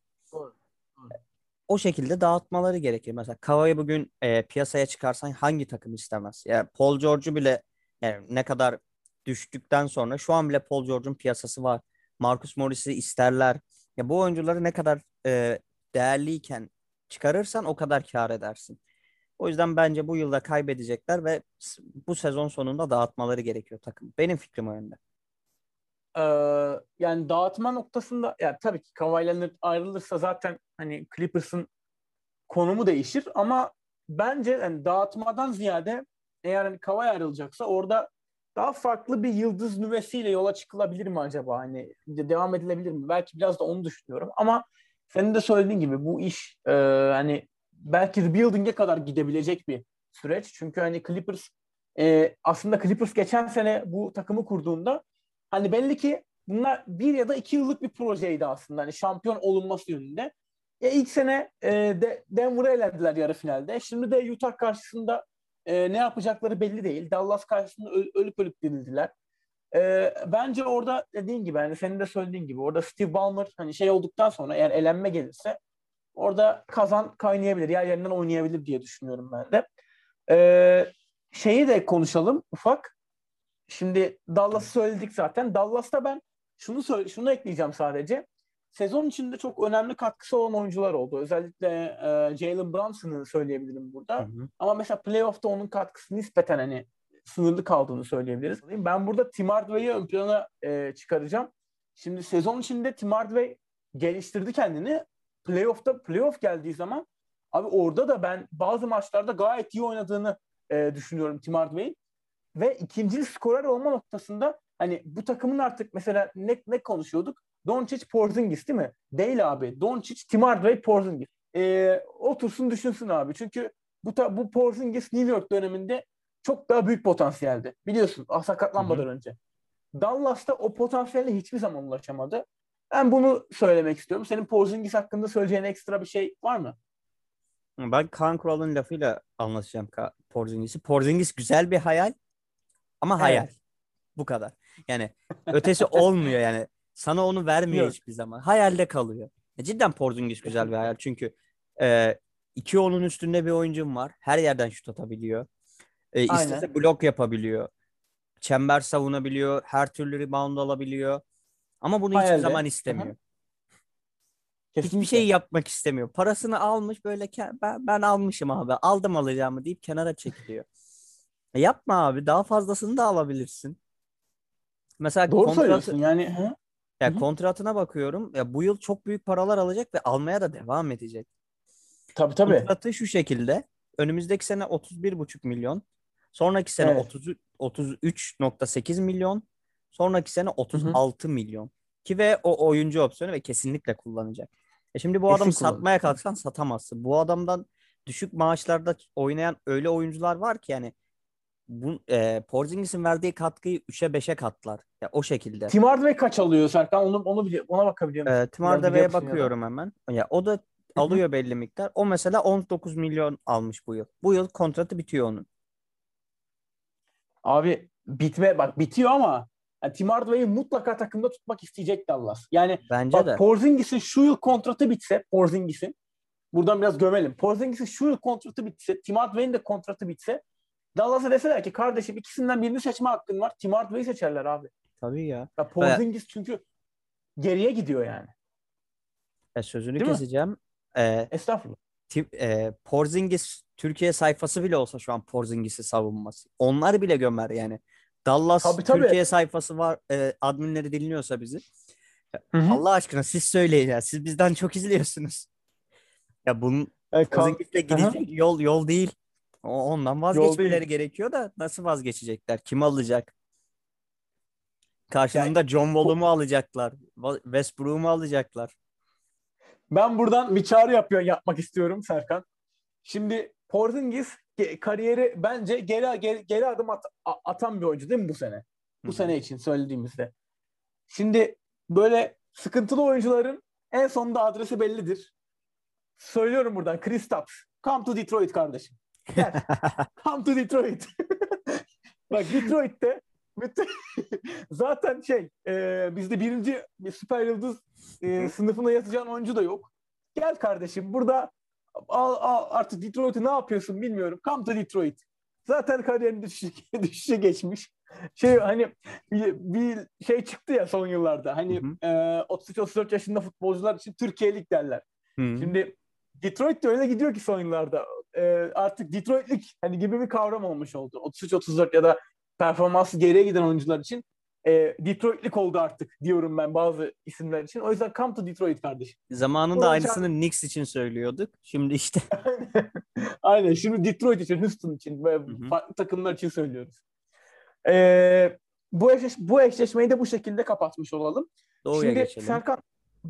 O şekilde dağıtmaları gerekir. Mesela Kava'yı bugün e, piyasaya çıkarsan hangi takım istemez? Yani Paul George'u bile yani ne kadar düştükten sonra şu an bile Paul George'un piyasası var. Marcus Morris'i isterler. Ya bu oyuncuları ne kadar e, değerliyken çıkarırsan o kadar kar edersin. O yüzden bence bu yılda kaybedecekler ve bu sezon sonunda dağıtmaları gerekiyor takım. Benim fikrim o yönde. Ee, yani dağıtma noktasında yani tabii ki Kawhi Leonard ayrılırsa zaten hani Clippers'ın konumu değişir ama bence yani dağıtmadan ziyade eğer hani Kawhi ayrılacaksa orada daha farklı bir yıldız nüvesiyle yola çıkılabilir mi acaba? Hani devam edilebilir mi? Belki biraz da onu düşünüyorum ama senin de söylediğin gibi bu iş e, hani belki rebuilding'e kadar gidebilecek bir süreç. Çünkü hani Clippers e, aslında Clippers geçen sene bu takımı kurduğunda hani belli ki bunlar bir ya da iki yıllık bir projeydi aslında. Hani şampiyon olunması yönünde. E, ilk sene e, de, Denver'ı elendiler yarı finalde. Şimdi de Utah karşısında e, ne yapacakları belli değil. Dallas karşısında öl, ölüp ölüp dirildiler. E, bence orada dediğin gibi hani senin de söylediğin gibi orada Steve Ballmer hani şey olduktan sonra eğer elenme gelirse orada kazan kaynayabilir. Yer yerinden oynayabilir diye düşünüyorum ben de. E, şeyi de konuşalım ufak. Şimdi Dallas'ı söyledik zaten. Dallas'ta ben şunu söyle, şunu ekleyeceğim sadece. Sezon içinde çok önemli katkısı olan oyuncular oldu. Özellikle e, Jalen Brunson'ı söyleyebilirim burada. Hı hı. Ama mesela playoff'ta onun katkısı nispeten hani sınırlı kaldığını söyleyebiliriz. Ben burada Tim Hardaway'i ön plana e, çıkaracağım. Şimdi sezon içinde Tim Hardaway geliştirdi kendini. Playoff'ta playoff geldiği zaman abi orada da ben bazı maçlarda gayet iyi oynadığını e, düşünüyorum Tim Hardaway'in. Ve ikinci skorer olma noktasında hani bu takımın artık mesela ne, ne konuşuyorduk? Doncic Porzingis değil mi? Değil abi. Doncic, Tim Hardaway, Porzingis. Ee, otursun düşünsün abi. Çünkü bu ta, bu Porzingis New York döneminde çok daha büyük potansiyeldi. Biliyorsun sakatlanmadan önce. Dallas'ta o potansiyelle hiçbir zaman ulaşamadı. Ben bunu söylemek istiyorum. Senin Porzingis hakkında söyleyeceğin ekstra bir şey var mı? Ben Kaan Kural'ın lafıyla anlatacağım Porzingis'i. Porzingis güzel bir hayal ama hayal. Evet. Bu kadar. Yani ötesi olmuyor yani. Sana onu vermiyor hiçbir zaman. Hayalde kalıyor. E, cidden Porzingis güzel bir hayal. Çünkü e, iki onun üstünde bir oyuncum var. Her yerden şut atabiliyor. E, istese blok yapabiliyor. Çember savunabiliyor. Her türlü rebound alabiliyor. Ama bunu Hayalde. hiçbir zaman istemiyor. Hı-hı. Hiçbir şey yapmak istemiyor. Parasını almış böyle ben, ben almışım abi. Aldım alacağımı deyip kenara çekiliyor. E yapma abi. Daha fazlasını da alabilirsin. Mesela Doğru kontratı, söylüyorsun yani. Hı? Ya Hı-hı. kontratına bakıyorum. Ya bu yıl çok büyük paralar alacak ve almaya da devam edecek. Tabii tabii. Kontratı şu şekilde. Önümüzdeki sene 31,5 milyon. Sonraki sene evet. 30 33.8 milyon. Sonraki sene 36 Hı-hı. milyon. Ki ve o oyuncu opsiyonu ve kesinlikle kullanacak. E şimdi bu adamı satmaya kalksan satamazsın. Bu adamdan düşük maaşlarda oynayan öyle oyuncular var ki yani bu e, Porzingis'in verdiği katkıyı 3'e 5'e katlar. Ya o şekilde. Tim Hardaway kaç alıyor Serkan? Onu onu bile ona bakabiliyor musun? E, Tim Hardaway'e bakıyorum ya hemen. Ya o da alıyor belli miktar. O mesela 19 milyon almış bu yıl. Bu yıl kontratı bitiyor onun. Abi bitme bak bitiyor ama yani Tim Hardaway'i mutlaka takımda tutmak isteyecek Dallas. Yani Bence bak, de. Porzingis'in şu yıl kontratı bitse Porzingis'in buradan biraz gömelim. Porzingis'in şu yıl kontratı bitse, Tim Hardaway'in de kontratı bitse Dallas'a deseler ki kardeşim ikisinden birini seçme hakkın var. Tim Hardaway'i seçerler abi. Tabii ya. ya Porzingis Ve... çünkü geriye gidiyor yani. E, sözünü Değil keseceğim. E, Estağfurullah. Tim, e, Porzingis Türkiye sayfası bile olsa şu an Porzingis'i savunması. Onlar bile gömer yani. Dallas tabii, tabii. Türkiye sayfası var. E, adminleri dinliyorsa bizi. Hı-hı. Allah aşkına siz söyleyin ya. Siz bizden çok izliyorsunuz. Ya bunun e, Porzingis'le gidecek Hı-hı. yol yol değil. Ondan vazgeçmeleri gerekiyor da nasıl vazgeçecekler? Kim alacak? Karşılığında yani, John Wall'u mu alacaklar? Westbrook'u mu alacaklar? Ben buradan bir çağrı yapıyor, yapmak istiyorum Serkan. Şimdi Porzingis kariyeri bence geri, geri, geri adım at, atan bir oyuncu değil mi bu sene? Bu Hı-hı. sene için söylediğimizde. Şimdi böyle sıkıntılı oyuncuların en sonunda adresi bellidir. Söylüyorum buradan Kristaps. Come to Detroit kardeşim. Come to Detroit. Bak Detroit'te zaten şey e, bizde birinci bir süper yıldız e, sınıfına yatacağın oyuncu da yok. Gel kardeşim burada al, al, artık Detroit'i ne yapıyorsun bilmiyorum. Come to Detroit. Zaten kariyerin düşüşe, düşüşe geçmiş. Şey hani bir, bir şey çıktı ya son yıllarda. Hani e, 33-34 yaşında futbolcular için Türkiye'lik derler. Hı-hı. Şimdi Detroit de öyle gidiyor ki son yıllarda. E, artık Detroit'lik hani gibi bir kavram olmuş oldu. 33-34 ya da performansı geriye giden oyuncular için e, Detroit'lik oldu artık diyorum ben bazı isimler için. O yüzden come to Detroit kardeşim. Zamanında Bunu aynısını can... Knicks için söylüyorduk. Şimdi işte. Aynen. Şimdi Detroit için, Houston için ve farklı takımlar için söylüyoruz. Ee, bu, eşleş, bu eşleşmeyi de bu şekilde kapatmış olalım. Doğu'ya Şimdi geçelim. Serkan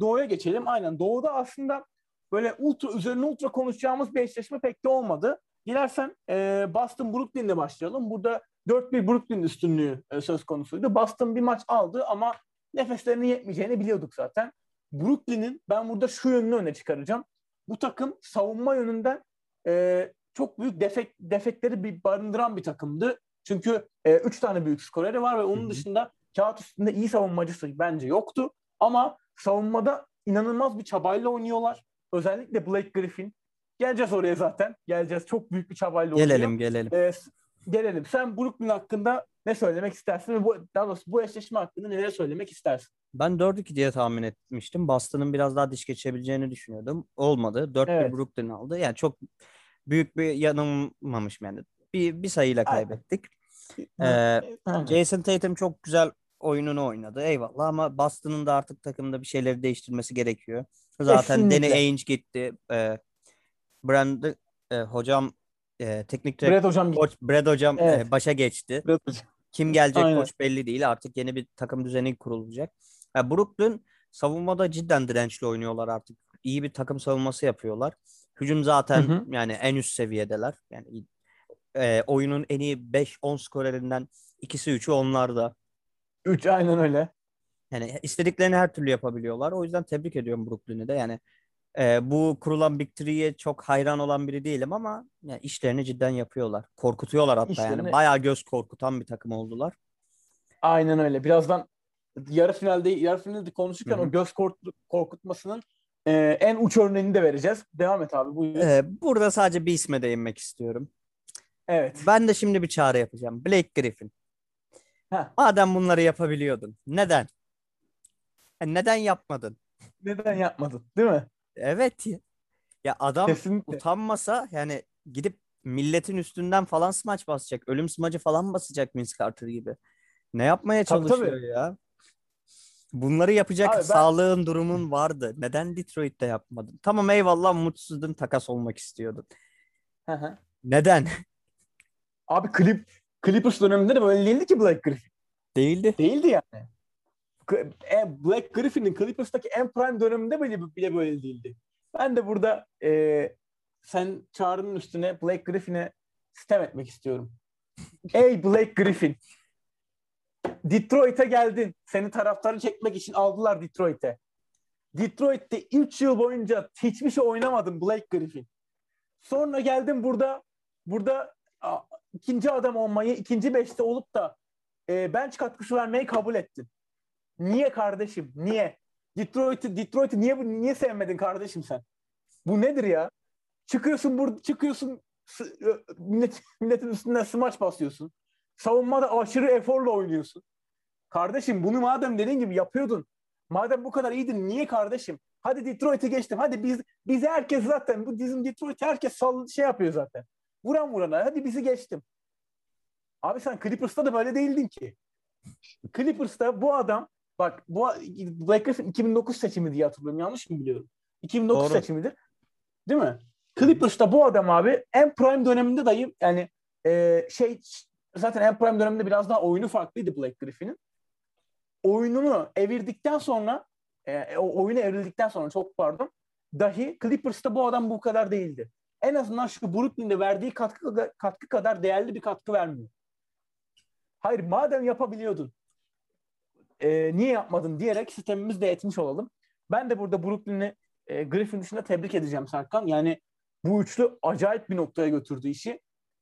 Doğu'ya geçelim. Aynen. Doğu'da aslında böyle ultra üzerine ultra konuşacağımız bir eşleşme pek de olmadı. Dilersen e, Boston Brooklyn'le başlayalım. Burada 4-1 Brooklyn üstünlüğü e, söz konusuydu. Boston bir maç aldı ama nefeslerinin yetmeyeceğini biliyorduk zaten. Brooklyn'in ben burada şu yönünü öne çıkaracağım. Bu takım savunma yönünden e, çok büyük defek, defekleri bir barındıran bir takımdı. Çünkü e, üç tane büyük skoreri var ve onun dışında kağıt üstünde iyi savunmacısı bence yoktu. Ama savunmada inanılmaz bir çabayla oynuyorlar. Özellikle Blake Griffin. Geleceğiz oraya zaten. Geleceğiz. Çok büyük bir çabayla oynuyor. Gelelim gelelim. Ee, gelelim. Sen Brooklyn hakkında ne söylemek istersin ve bu, daha doğrusu bu eşleşme hakkında neler söylemek istersin? Ben 4-2 diye tahmin etmiştim. Boston'ın biraz daha diş geçebileceğini düşünüyordum. Olmadı. 4-1 Evet. Brooklyn aldı. Yani çok büyük bir yanılmamış yani. Bir, bir sayıyla Aynen. kaybettik. Ee, Aynen. Jason Tatum çok güzel oyununu oynadı. Eyvallah ama Boston'ın da artık takımda bir şeyleri değiştirmesi gerekiyor. Zaten Kesinlikle. Danny Ainge gitti. Ee, Brand e, hocam e, teknik direktör Brad hocam koç Brad hocam e, Evet. başa geçti. Brad hocam. Kim gelecek Aynen. koç belli değil. Artık yeni bir takım düzeni kurulacak. Ya Brooklyn savunmada cidden dirençli oynuyorlar artık. İyi bir takım savunması yapıyorlar. Hücum zaten Hı hı. yani en üst seviyedeler. Yani e, oyunun en iyi 5-10 skorerinden ikisi üçü onlarda. 3 aynen öyle. Yani istediklerini her türlü yapabiliyorlar. O yüzden tebrik ediyorum Brooklyn'i de. Yani e, bu kurulan Big Three'ye çok hayran olan biri değilim ama yani işlerini cidden yapıyorlar. Korkutuyorlar hatta yani. İşlerini- Bayağı göz korkutan bir takım oldular. Aynen öyle. Birazdan yarı finalde yarı finalde konuşurken Hı hı. o göz kork- korkutmasının e, en uç örneğini de vereceğiz. Devam et abi. Buyur. E, burada sadece bir isme değinmek istiyorum. Evet. Ben de şimdi bir çağrı yapacağım. Blake Griffin. Heh. Madem bunları yapabiliyordun. Neden? Ha, neden yapmadın? Neden yapmadın? Değil mi? Evet ya. Adam Kesinlikle. utanmasa yani gidip milletin üstünden falan smaç basacak. Ölüm smacı falan basacak Vince Carter gibi. Ne yapmaya Tabii, çalışıyor tabii. ya? Bunları yapacak Abi ben- sağlığın durumun vardı. Neden Detroit'te yapmadın? Tamam eyvallah mutsuzdun takas olmak istiyordun. Neden? Abi Clip, Clippers döneminde de böyle değildi ki Blake Griffin. Değildi. Değildi yani. E, Blake Griffin'in Clippers'taki en prime döneminde bile, bile böyle değildi. Ben de burada e, sen çağrının üstüne Blake Griffin'e sitem etmek istiyorum. Ey Blake Griffin. Detroit'e geldin. Seni taraftarı çekmek için aldılar Detroit'e. Detroit'te 3 yıl boyunca hiçbir şey oynamadın Blake Griffin. Sonra geldin burada burada ikinci adam olmayı, ikinci beşte olup da e, bench katkısı vermeyi kabul ettin. Niye kardeşim? Niye? Detroit'i Detroit'i niye niye sevmedin kardeşim sen? Bu nedir ya? Çıkıyorsun burada çıkıyorsun millet, milletin üstünden smaç basıyorsun. Savunmada aşırı eforla oynuyorsun. Kardeşim bunu madem dediğin gibi yapıyordun. Madem bu kadar iyiydin niye kardeşim? Hadi Detroit'i geçtim. Hadi biz bizi herkes zaten bu bizim Detroit herkes sall şey yapıyor zaten. Vuran vurana hadi bizi geçtim. Abi sen Clippers'ta da böyle değildin ki. Clippers'ta bu adam bak bu Blake Griffin 2009 seçimi diye hatırlıyorum. Yanlış mı biliyorum? 2009 Doğru. seçimidir. Değil mi? Clippers'ta bu adam abi en prime döneminde dayı yani e, şey zaten en prime döneminde biraz daha oyunu farklıydı Blake Griffin'in. Oyununu evirdikten sonra e, o oyunu evrildikten sonra çok pardon dahi Clippers'ta bu adam bu kadar değildi. En azından şu Brooklyn'de verdiği katkı, katkı kadar değerli bir katkı vermiyor. Hayır madem yapabiliyordun e, niye yapmadın diyerek sistemimizi de etmiş olalım. Ben de burada Brooklyn'i e, Griffin dışında tebrik edeceğim Serkan. Yani bu üçlü acayip bir noktaya götürdü işi.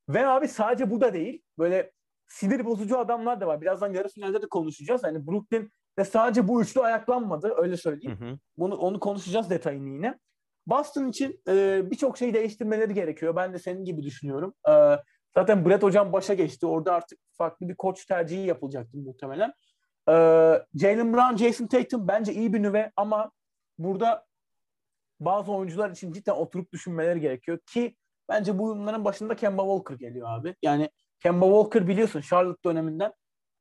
Ve abi sadece bu da değil. Böyle sinir bozucu adamlar da var. Birazdan yarı finalde de konuşacağız. Yani Brooklyn de sadece bu üçlü ayaklanmadı. Öyle söyleyeyim. Hı hı. Bunu onu konuşacağız detayını yine. Boston için e, birçok şeyi değiştirmeleri gerekiyor. Ben de senin gibi düşünüyorum. E, zaten Brett hocam başa geçti. Orada artık farklı bir koç tercihi yapılacaktı muhtemelen. E, Jalen Brown, Jason Tatum bence iyi bir nüve ama burada bazı oyuncular için cidden oturup düşünmeleri gerekiyor ki bence bunların başında Kemba Walker geliyor abi. Yani Kemba Walker biliyorsun Charlotte döneminden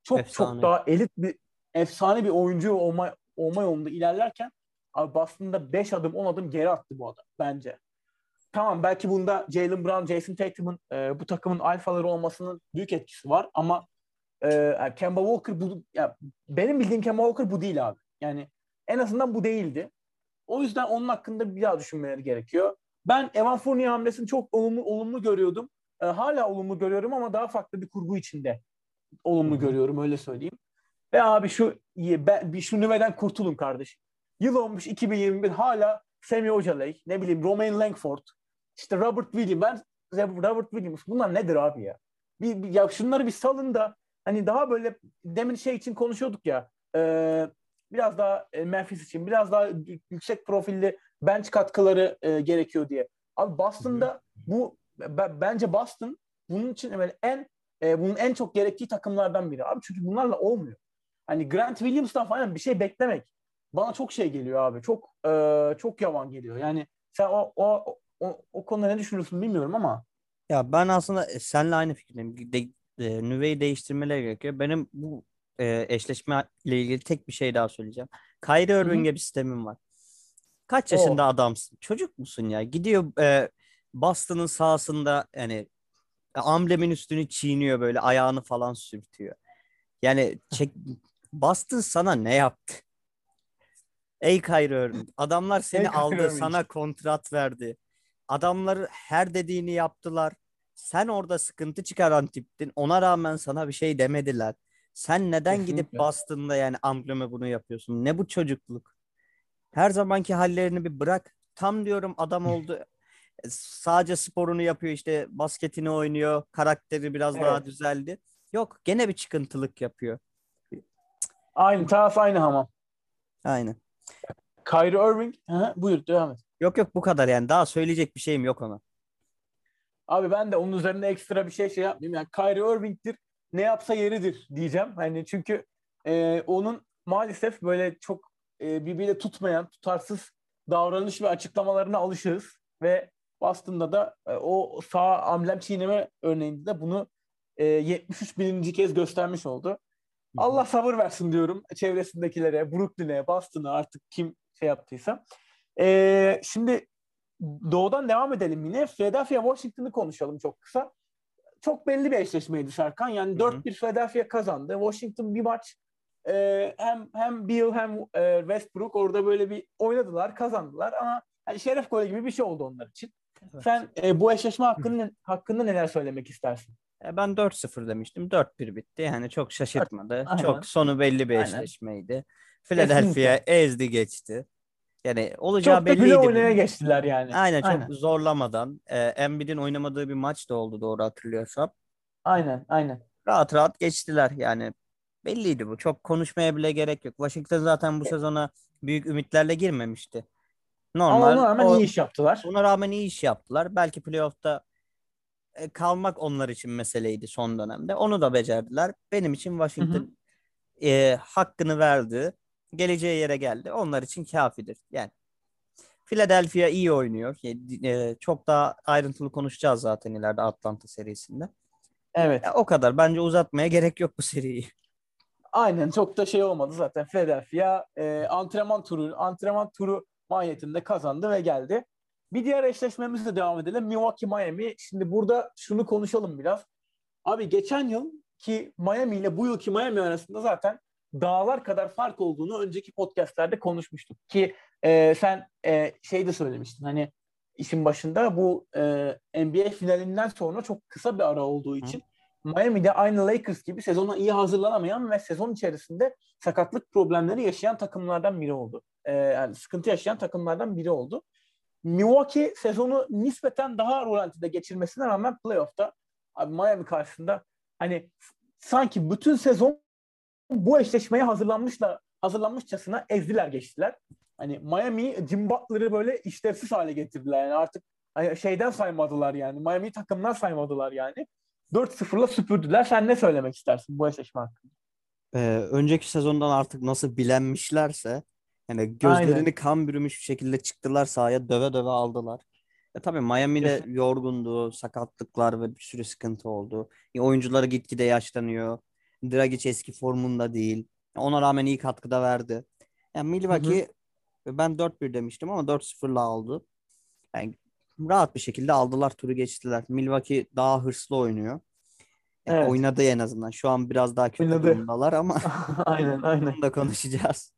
çok Efsane. çok daha elit bir efsane bir oyuncu olma, olma yolunda ilerlerken abi Boston'da 5 adım 10 adım geri attı bu adam bence. Tamam belki bunda Jalen Brown, Jason Tatum'un e, bu takımın alfaları olmasının büyük etkisi var ama e, yani Kemba Walker bu ya, benim bildiğim Kemba Walker bu değil abi. Yani en azından bu değildi. O yüzden onun hakkında bir daha düşünmeleri gerekiyor. Ben Evan Fournier hamlesini çok olumlu olumlu görüyordum. E, hala olumlu görüyorum ama daha farklı bir kurgu içinde olumlu görüyorum öyle söyleyeyim. Ve abi şu ben, bir şu nüveden kurtulun kardeşim. Yıl olmuş 2021 hala Semi Ojaley, ne bileyim Romain Langford, işte Robert Williams, ben Robert Williams bunlar nedir abi ya? Bir, bir, ya şunları bir salın da hani daha böyle demin şey için konuşuyorduk ya e, biraz daha e, Memphis için biraz daha yüksek profilli bench katkıları e, gerekiyor diye. Abi Boston'da bu b- bence Boston bunun için böyle en e, bunun en çok gerektiği takımlardan biri. Abi çünkü bunlarla olmuyor. Hani Grant Williams'tan falan bir şey beklemek bana çok şey geliyor abi. Çok e, çok yavan geliyor. Yani sen o o o, o konuda ne düşünüyorsun bilmiyorum ama. Ya ben aslında e, seninle aynı fikirdeyim. E, nüveyi değiştirmeleri gerekiyor. Benim bu e, eşleşme ile ilgili tek bir şey daha söyleyeceğim. Kyrie Irving'e bir sistemim var. Kaç yaşında o. adamsın? Çocuk musun ya? Gidiyor e, Boston'ın sahasında yani amblemin üstünü çiğniyor böyle ayağını falan sürtüyor. Yani çek, Boston sana ne yaptı? Ey Kyrie Irving. Adamlar seni aldı, sana kontrat verdi. Adamlar her dediğini yaptılar. Sen orada sıkıntı çıkaran tiptin. Ona rağmen sana bir şey demediler. Sen neden Kesinlikle. gidip Boston'da yani ambleme bunu yapıyorsun? Ne bu çocukluk? Her zamanki hallerini bir bırak. Tam diyorum adam oldu. Sadece sporunu yapıyor işte basketini oynuyor. Karakteri biraz evet. daha düzeldi. Yok gene bir çıkıntılık yapıyor. Aynı taraf aynı hamam. Aynen. Kyrie Irving. Hı, buyur devam et. Yok yok bu kadar yani. Daha söyleyecek bir şeyim yok ona. Abi ben de onun üzerine ekstra bir şey şey yapmayayım. Yani Kyrie Irving'dir. Ne yapsa yeridir diyeceğim. Hani çünkü e, onun maalesef böyle çok e, birbiriyle tutmayan, tutarsız davranış ve açıklamalarına alışırız. Ve Boston'da da e, o sağ amblem çiğneme örneğinde de bunu e, 73 bininci kez göstermiş oldu. Allah sabır versin diyorum çevresindekilere, Brooklyn'e, Boston'a artık kim şey yaptıysa. Ee, şimdi doğudan devam edelim yine. Philadelphia Washington'ı konuşalım çok kısa. Çok belli bir eşleşmeydi Serkan. Yani 4-1 Philadelphia kazandı. Washington bir maç e, hem hem Bill hem e, Westbrook orada böyle bir oynadılar, kazandılar ama yani şeref golü gibi bir şey oldu onlar için. Evet. Sen e, bu eşleşme hakkında, hakkında neler söylemek istersin? E, ben 4-0 demiştim. 4-1 bitti. Yani çok şaşırtmadı. Aynen. Çok sonu belli bir eşleşmeydi. Aynen. Philadelphia ezdi geçti. Yani olacağı çok belliydi. Çok oynaya geçtiler yani. Aynen, aynen. çok zorlamadan. E, Embiid'in oynamadığı bir maç da oldu doğru hatırlıyorsam. Aynen aynen. Rahat rahat geçtiler yani. Belliydi bu. Çok konuşmaya bile gerek yok. Washington zaten bu sezona büyük ümitlerle girmemişti. Normal. Ama ona rağmen o, iyi iş yaptılar. Ona rağmen iyi iş yaptılar. Belki playoff'ta e, kalmak onlar için meseleydi son dönemde. Onu da becerdiler. Benim için Washington hı hı. E, hakkını verdi geleceği yere geldi. Onlar için kafidir. Yani Philadelphia iyi oynuyor. E, çok daha ayrıntılı konuşacağız zaten ileride Atlanta serisinde. Evet. Ya, o kadar. Bence uzatmaya gerek yok bu seriyi. Aynen çok da şey olmadı zaten. Philadelphia e, antrenman turu antrenman turu mahiyetinde kazandı ve geldi. Bir diğer eşleşmemizle devam edelim. Milwaukee Miami. Şimdi burada şunu konuşalım biraz. Abi geçen yıl ki Miami ile bu yılki Miami arasında zaten dağlar kadar fark olduğunu önceki podcastlerde konuşmuştuk. Ki e, sen e, şey de söylemiştin hani işin başında bu e, NBA finalinden sonra çok kısa bir ara olduğu için Hı. Miami'de aynı Lakers gibi sezona iyi hazırlanamayan ve sezon içerisinde sakatlık problemleri yaşayan takımlardan biri oldu. E, yani sıkıntı yaşayan takımlardan biri oldu. Milwaukee sezonu nispeten daha rolantide geçirmesine rağmen playoff'ta abi Miami karşısında hani sanki bütün sezon bu eşleşmeye hazırlanmışlar hazırlanmışçasına ezdiler geçtiler. Hani Miami Jim Butler'ı böyle işlevsiz hale getirdiler. Yani artık hani şeyden saymadılar yani. Miami takımdan saymadılar yani. 4-0'la süpürdüler. Sen ne söylemek istersin bu eşleşme hakkında? Ee, önceki sezondan artık nasıl bilenmişlerse yani gözlerini Aynen. kan bürümüş bir şekilde çıktılar sahaya döve döve aldılar. E tabii Miami'de Kesin. yorgundu, sakatlıklar ve bir sürü sıkıntı oldu. E, oyuncuları gitgide yaşlanıyor. Dragic eski formunda değil. Ona rağmen iyi katkıda verdi. Yani Milwaukee hı hı. ben 4-1 demiştim ama 4-0'la aldı. Yani rahat bir şekilde aldılar turu geçtiler. Milwaukee daha hırslı oynuyor. Yani evet. Oynadı en azından. Şu an biraz daha kötü Oynadı. durumdalar ama aynen aynen. Onu da konuşacağız.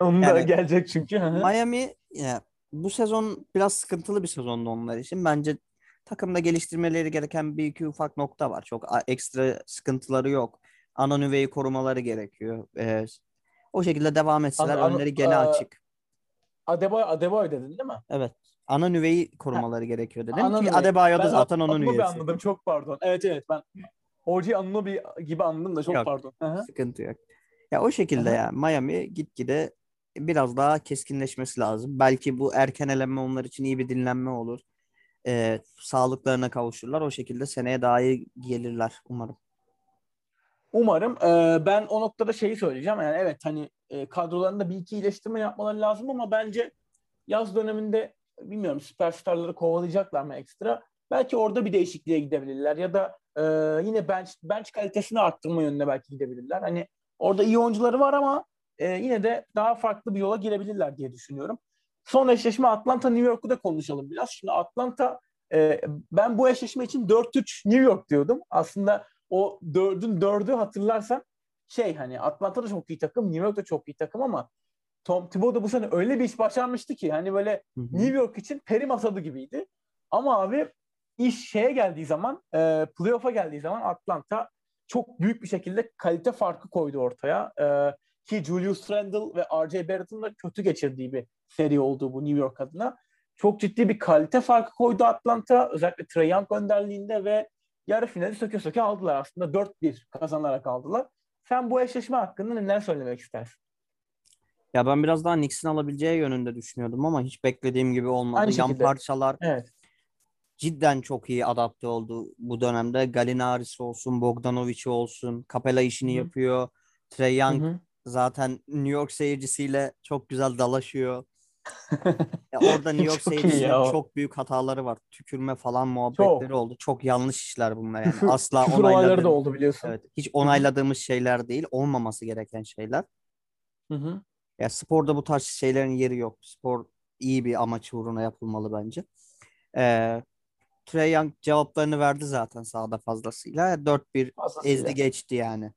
Onun yani, da gelecek çünkü. Miami yani bu sezon biraz sıkıntılı bir sezondu onlar için. Bence takımda geliştirmeleri gereken bir iki ufak nokta var. Çok ekstra sıkıntıları yok. Ana nüveyi korumaları gerekiyor. E, o şekilde devam etseler An- önleri gene e, açık. Adebayo, Adebayo dedin değil mi? Evet. Ana nüveyi korumaları gerekiyor dedim Ana ki. Adebayo da Ben zaten onun üyesi. anladım çok pardon. Evet evet ben Oji Anunobi gibi anladım da çok Yok. pardon. Sıkıntı yok. Ya o şekilde Aha. ya Miami gitgide biraz daha keskinleşmesi lazım. Belki bu erken elenme onlar için iyi bir dinlenme olur. Ee, sağlıklarına kavuşurlar. O şekilde seneye daha iyi gelirler umarım. Umarım. Ee, ben o noktada şeyi söyleyeceğim. Yani evet hani e, kadrolarında bir iki iyileştirme yapmaları lazım ama bence yaz döneminde bilmiyorum süperstarları kovalayacaklar mı ekstra? Belki orada bir değişikliğe gidebilirler ya da e, yine bench, bench kalitesini arttırma yönüne belki gidebilirler. Hani orada iyi oyuncuları var ama e, yine de daha farklı bir yola girebilirler diye düşünüyorum. Son eşleşme Atlanta New York'u da konuşalım biraz. Şimdi Atlanta e, ben bu eşleşme için 4-3 New York diyordum. Aslında o dördün dördü hatırlarsan şey hani Atlanta da çok iyi takım, New York da çok iyi takım ama Tom Thibodeau bu sene öyle bir iş başarmıştı ki hani böyle Hı hı. New York için peri masalı gibiydi. Ama abi iş şeye geldiği zaman, e, playoff'a geldiği zaman Atlanta çok büyük bir şekilde kalite farkı koydu ortaya. E, ki Julius Randle ve R.J. Barrett'ın da kötü geçirdiği bir seri oldu bu New York adına. Çok ciddi bir kalite farkı koydu Atlanta. Özellikle Trae Young önderliğinde ve yarı finali söke söke aldılar aslında. 4-1 kazanarak aldılar. Sen bu eşleşme hakkında neler söylemek istersin? Ya ben biraz daha Knicks'in alabileceği yönünde düşünüyordum ama hiç beklediğim gibi olmadı. Aynı Yan şekilde. parçalar Evet. cidden çok iyi adapte oldu bu dönemde. Galinaris olsun, Bogdanovic olsun, Capella işini Hı yapıyor. Trae Young Hı hı. zaten New York seyircisiyle çok güzel dalaşıyor. Ya orada New York Çok seyircisinin o. çok büyük hataları var. Tükürme falan muhabbetleri Çok. oldu. Çok yanlış işler bunlar yani. Asla küfür olayları da oldu biliyorsun. evet, hiç onayladığımız şeyler değil. Olmaması gereken şeyler. Hı hı. Ya sporda bu tarz şeylerin yeri yok. Spor iyi bir amaç uğruna yapılmalı bence. Ee, Trae Young cevaplarını verdi zaten sahada fazlasıyla. 4-1 Fazlasıyla. ezdi geçti yani.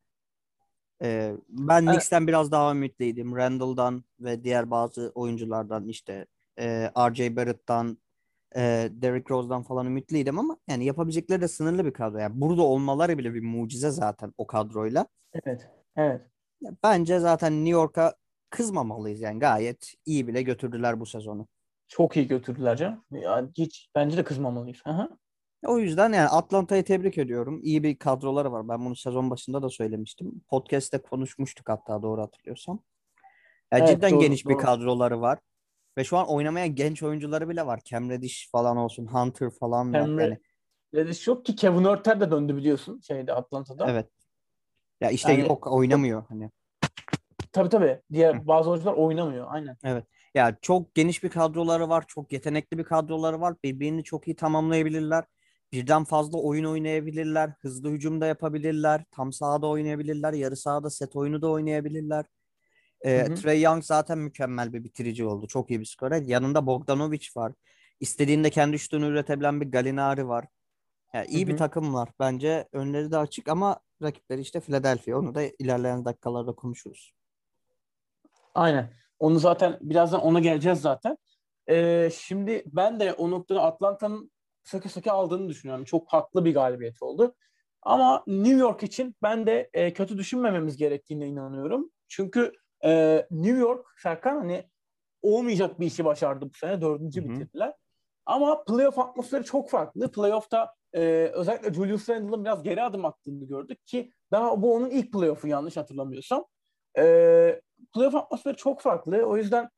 Ee, ben Evet. Knicks'ten biraz daha ümitliydim. Randall'dan ve diğer bazı oyunculardan işte e, R.J. Barrett'tan, e, Derrick Rose'dan falan ümitliydim ama yani yapabilecekleri de sınırlı bir kadro. Yani burada olmaları bile bir mucize zaten o kadroyla. Evet. Evet. Bence zaten New York'a kızmamalıyız yani gayet iyi bile götürdüler bu sezonu. Çok iyi götürdüler canım. Ya hiç bence de kızmamalıyız. Hı. O yüzden yani Atlanta'yı tebrik ediyorum. İyi bir kadroları var. Ben bunu sezon başında da söylemiştim. Podcast'te konuşmuştuk hatta doğru hatırlıyorsam. Ya Evet, cidden doğru, geniş bir doğru. kadroları var. Ve şu an oynamaya genç oyuncuları bile var. Cam Reddish falan olsun, Hunter falan. Cam Yani Reddish yok ki Kevin Örter de döndü biliyorsun şeyde Atlanta'da. evet. Ya işte Yani- yok oynamıyor hani. Tabii tabii. Diğer bazı oyuncular oynamıyor. Aynen. Ya çok geniş bir kadroları var, çok yetenekli bir kadroları var. Birbirini çok iyi tamamlayabilirler. Birden fazla oyun oynayabilirler. Hızlı hücum da yapabilirler. Tam sahada oynayabilirler. Yarı sahada set oyunu da oynayabilirler. Ee, Hı hı. Trae Young zaten mükemmel bir bitirici oldu. Çok iyi bir skorer. Yanında Bogdanovic var. İstediğinde kendi şutunu üretebilen bir Gallinari var. Yani iyi Hı bir hı. takım var. Bence önleri de açık ama rakipleri işte Philadelphia. Onu da ilerleyen dakikalarda konuşuruz. Aynen. Onu zaten birazdan ona geleceğiz zaten. Ee, şimdi ben de o noktada Atlanta'nın söke söke aldığını düşünüyorum. Çok haklı bir galibiyet oldu. Ama New York için ben de e, kötü düşünmememiz gerektiğine inanıyorum. Çünkü e, New York Serkan hani olmayacak bir işi başardı bu sene. Dördüncü Hı hı. bitirdiler. Ama playoff atmosferi çok farklı. Playoff'ta e, özellikle Julius Randle'ın biraz geri adım attığını gördük ki daha bu onun ilk playoff'u yanlış hatırlamıyorsam. E, playoff atmosferi çok farklı. O yüzden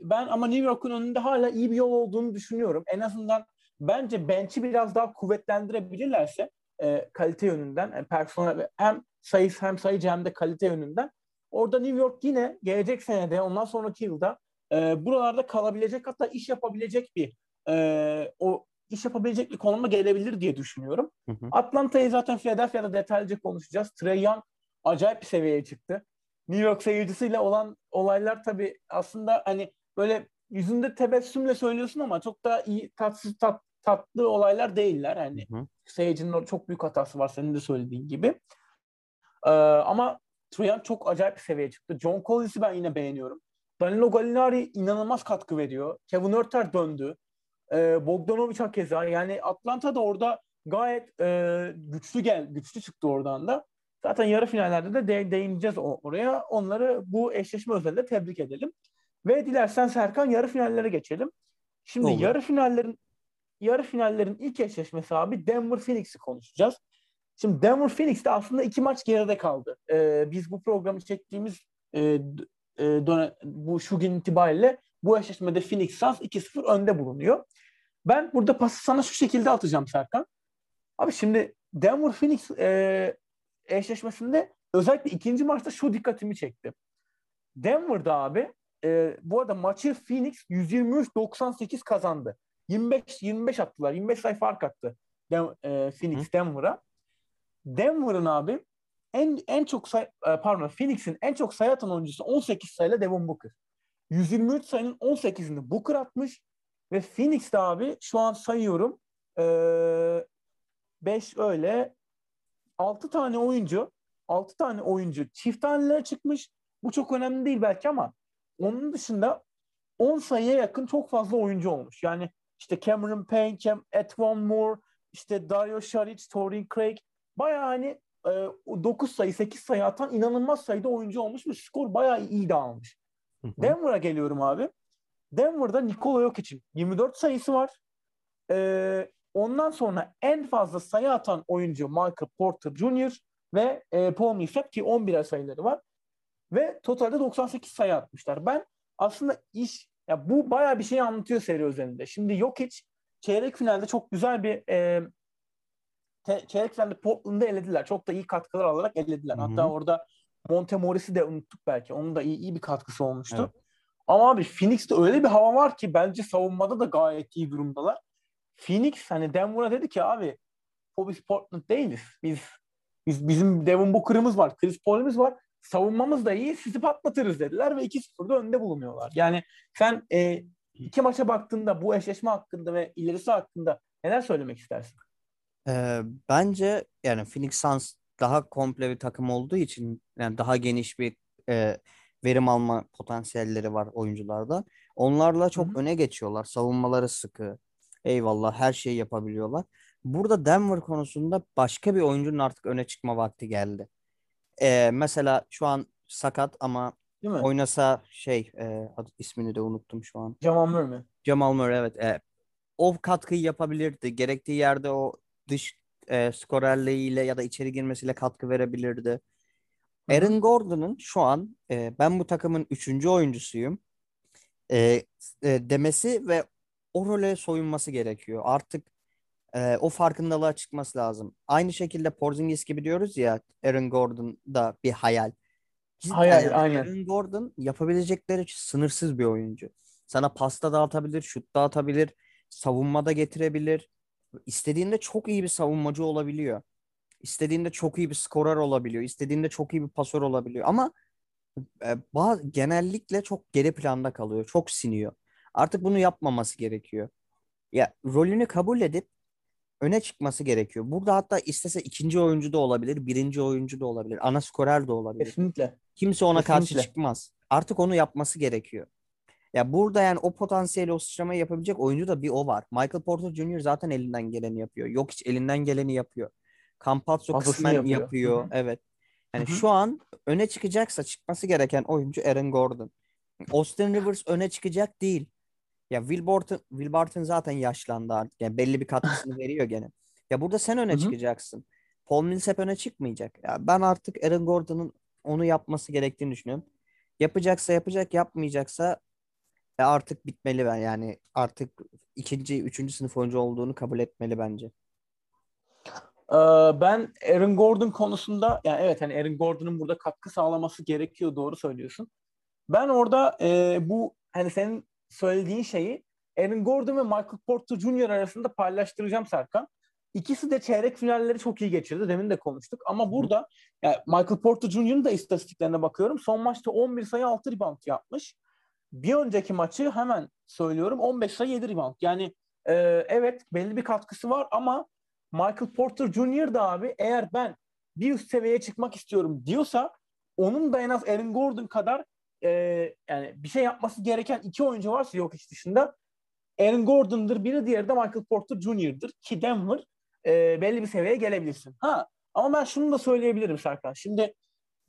ben ama New York'un önünde hala iyi bir yol olduğunu düşünüyorum. En azından bence bench'i biraz daha kuvvetlendirebilirlerse e, kalite yönünden, e, personel hem sayısı hem sayıcı hem de kalite yönünden orada New York yine gelecek senede ondan sonraki yılda e, buralarda kalabilecek hatta iş yapabilecek bir e, o iş yapabilecek bir konuma gelebilir diye düşünüyorum. Hı hı. Atlanta'yı zaten Philadelphia'da detaylıca konuşacağız. Trey Young acayip bir seviyeye çıktı. New York seyircisiyle olan olaylar tabii aslında hani böyle yüzünde tebessümle söylüyorsun ama çok da iyi tatsız tat, tatlı olaylar değiller. Hani Hı hı. seyircinin çok büyük hatası var senin de söylediğin gibi. Ee, ama Young çok acayip bir seviyeye çıktı. John Collins'i ben yine beğeniyorum. Danilo Gallinari inanılmaz katkı veriyor. Kevin Örter döndü. Ee, Bogdanovic hakeza. Yani Atlanta da orada gayet e, güçlü gel güçlü çıktı oradan da. Zaten yarı finallerde de, de değineceğiz oraya. Onları bu eşleşme özelinde tebrik edelim. Ve dilersen Serkan yarı finallere geçelim. Şimdi Olur. yarı finallerin yarı finallerin ilk eşleşmesi abi Denver Phoenix'i konuşacağız. Şimdi Denver Phoenix'te aslında iki maç geride kaldı. Ee, biz bu programı çektiğimiz e, e, dönem, bu şu gün itibariyle bu eşleşmede Phoenix Suns 2-0 önde bulunuyor. Ben burada pası sana şu şekilde atacağım Serkan. Abi şimdi Denver Phoenix e, eşleşmesinde özellikle ikinci maçta şu dikkatimi çekti. Denver'da abi e, bu arada maçı Phoenix 123-98 kazandı. 25 25 attılar. 25 sayı fark attı. Dem, e, Phoenix Hı. Denver'a. Denver'ın abi en en çok say e, pardon Phoenix'in en çok sayı atan oyuncusu 18 sayıyla Devin Booker. 123 sayının 18'ini Booker atmış ve Phoenix'te abi şu an sayıyorum 5 ee, öyle 6 tane oyuncu 6 tane oyuncu çift tanelere çıkmış. Bu çok önemli değil belki ama onun dışında 10 sayıya yakın çok fazla oyuncu olmuş. Yani işte Cameron Payne, Cam, Etwan Moore, işte Dario Saric, Torin Craig bayağı hani 9 sayı 8 sayı atan inanılmaz sayıda oyuncu olmuş ve skor bayağı iyi dağılmış. Denver'a geliyorum abi. Denver'da Nikola Jokic'in 24 sayısı var. Ee, ondan sonra en fazla sayı atan oyuncu Michael Porter Jr. ve e, Paul Millsap ki 11'er sayıları var. Ve totalde 98 sayı atmışlar. Ben aslında iş ya bu bayağı bir şey anlatıyor seri üzerinde. Şimdi Jokic çeyrek finalde çok güzel bir e, çeyrek finalde Portland'ı elediler. Çok da iyi katkılar alarak elediler. Hı-hı. Hatta orada Monte Morris'i de unuttuk belki. Onun da iyi, iyi bir katkısı olmuştu. Evet. Ama abi Phoenix'te öyle bir hava var ki bence savunmada da gayet iyi durumdalar. Phoenix hani Denver'a dedi ki abi o biz Portland değiliz. Biz biz bizim Devin Booker'ımız var, Chris Paul'ümüz var. Savunmamız da iyi, sizi patlatırız dediler ve 2-0'da önde bulunuyorlar. Yani sen e, iki maça baktığında bu eşleşme hakkında ve ilerisi hakkında neler söylemek istersin? Ee, bence yani Phoenix Suns daha komple bir takım olduğu için yani daha geniş bir e, verim alma potansiyelleri var oyuncularda. Onlarla çok Hı-hı. öne geçiyorlar. Savunmaları sıkı. Eyvallah her şeyi yapabiliyorlar. Burada Denver konusunda başka bir oyuncunun artık öne çıkma vakti geldi. Ee, mesela şu an sakat ama oynasa şey e, adı, ismini de unuttum şu an. Jamal Murray mi? Jamal Murray evet. E, o katkıyı yapabilirdi. Gerektiği yerde o dış e, skorerliğiyle ya da içeri girmesiyle katkı verebilirdi. Aaron Gordon'un şu an e, ben bu takımın üçüncü oyuncusuyum e, e, demesi ve o role soyunması gerekiyor. Artık e, o farkındalığa çıkması lazım. Aynı şekilde Porzingis gibi diyoruz ya Aaron Gordon da bir hayal. Cidden hayal yani aynen. Aaron Gordon yapabilecekleri sınırsız bir oyuncu. Sana pasta dağıtabilir, şut dağıtabilir, savunmada getirebilir. İstediğinde çok iyi bir savunmacı olabiliyor. İstediğinde çok iyi bir skorer olabiliyor. İstediğinde çok iyi bir pasör olabiliyor. Ama e, bazı, genellikle çok geri planda kalıyor. Çok siniyor. Artık bunu yapmaması gerekiyor. Ya rolünü kabul edip öne çıkması gerekiyor. Burada hatta istese ikinci oyuncu da olabilir, birinci oyuncu da olabilir, ana skorer de olabilir. Kesinlikle. Kimse ona Kesinlikle. karşı çıkmaz. Artık onu yapması gerekiyor. Ya burada yani o potansiyeli o sıçramayı yapabilecek oyuncu da bir o var. Michael Porter Jr. zaten elinden geleni yapıyor. Yok hiç elinden geleni yapıyor. Campazzo kısmen yapıyor. yapıyor. Evet. Yani Hı-hı. şu an öne çıkacaksa çıkması gereken oyuncu Aaron Gordon. Austin Rivers öne çıkacak değil. Ya Will Barton, Will Barton zaten yaşlandı artık. Yani belli bir katkısını veriyor gene. Ya burada sen öne Hı-hı. çıkacaksın. Paul Millsap öne çıkmayacak. Ya ben artık Aaron Gordon'un onu yapması gerektiğini düşünüyorum. Yapacaksa yapacak, yapmayacaksa e artık bitmeli ben yani artık ikinci, üçüncü sınıf oyuncu olduğunu kabul etmeli bence. Ee, ben Aaron Gordon konusunda yani evet hani Aaron Gordon'un burada katkı sağlaması gerekiyor doğru söylüyorsun. Ben orada e, bu hani senin söylediğin şeyi Aaron Gordon ve Michael Porter Jr. arasında paylaştıracağım Serkan. İkisi de çeyrek finalleri çok iyi geçirdi. Demin de konuştuk. Ama burada yani Michael Porter Jr.'ın da istatistiklerine bakıyorum. Son maçta 11 sayı 6 rebound yapmış. Bir önceki maçı hemen söylüyorum 15 sayı 7 rebound. Yani e, evet belli bir katkısı var ama Michael Porter Jr. da abi eğer ben bir üst seviyeye çıkmak istiyorum diyorsa onun da en az Aaron Gordon kadar e, yani bir şey yapması gereken iki oyuncu varsa yok iş dışında Aaron Gordon'dır biri diğeri de Michael Porter Jr.'dır ki Denver e, belli bir seviyeye gelebilirsin. Ha Ama ben şunu da söyleyebilirim Serkan. Şimdi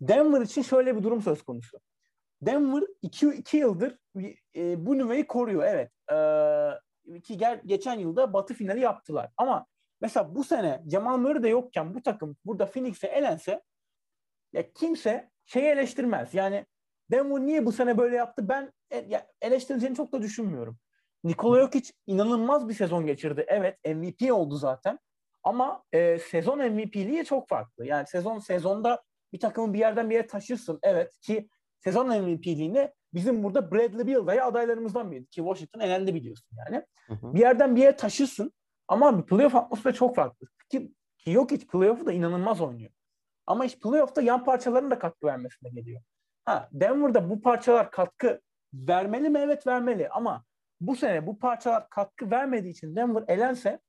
Denver için şöyle bir durum söz konusu. Denver 2 yıldır e, bu nüveyi koruyor. Evet. E, ki gel, geçen yılda batı finali yaptılar. Ama mesela bu sene Jamal Murray de yokken bu takım burada Phoenix'e elense ya kimse şeyi eleştirmez. Yani Denver niye bu sene böyle yaptı ben e, eleştirileceğini çok da düşünmüyorum. Nikola Jokic inanılmaz bir sezon geçirdi. Evet MVP oldu zaten. Ama e, sezon MVP'liği çok farklı. Yani sezon sezonda bir takımı bir yerden bir yere taşırsın. Evet ki sezon MVP'liğine bizim burada Bradley Beal'daya adaylarımızdan biri. Ki Washington elendi biliyorsun yani. Hı hı. Bir yerden bir yere taşırsın. Ama playoff atmosferi çok farklı. Ki, ki Jokic playoff'u da inanılmaz oynuyor. Ama iş playoff'ta yan parçaların da katkı vermesine geliyor. Ha, Denver'da bu parçalar katkı vermeli mi? Evet vermeli ama bu sene bu parçalar katkı vermediği için Denver elense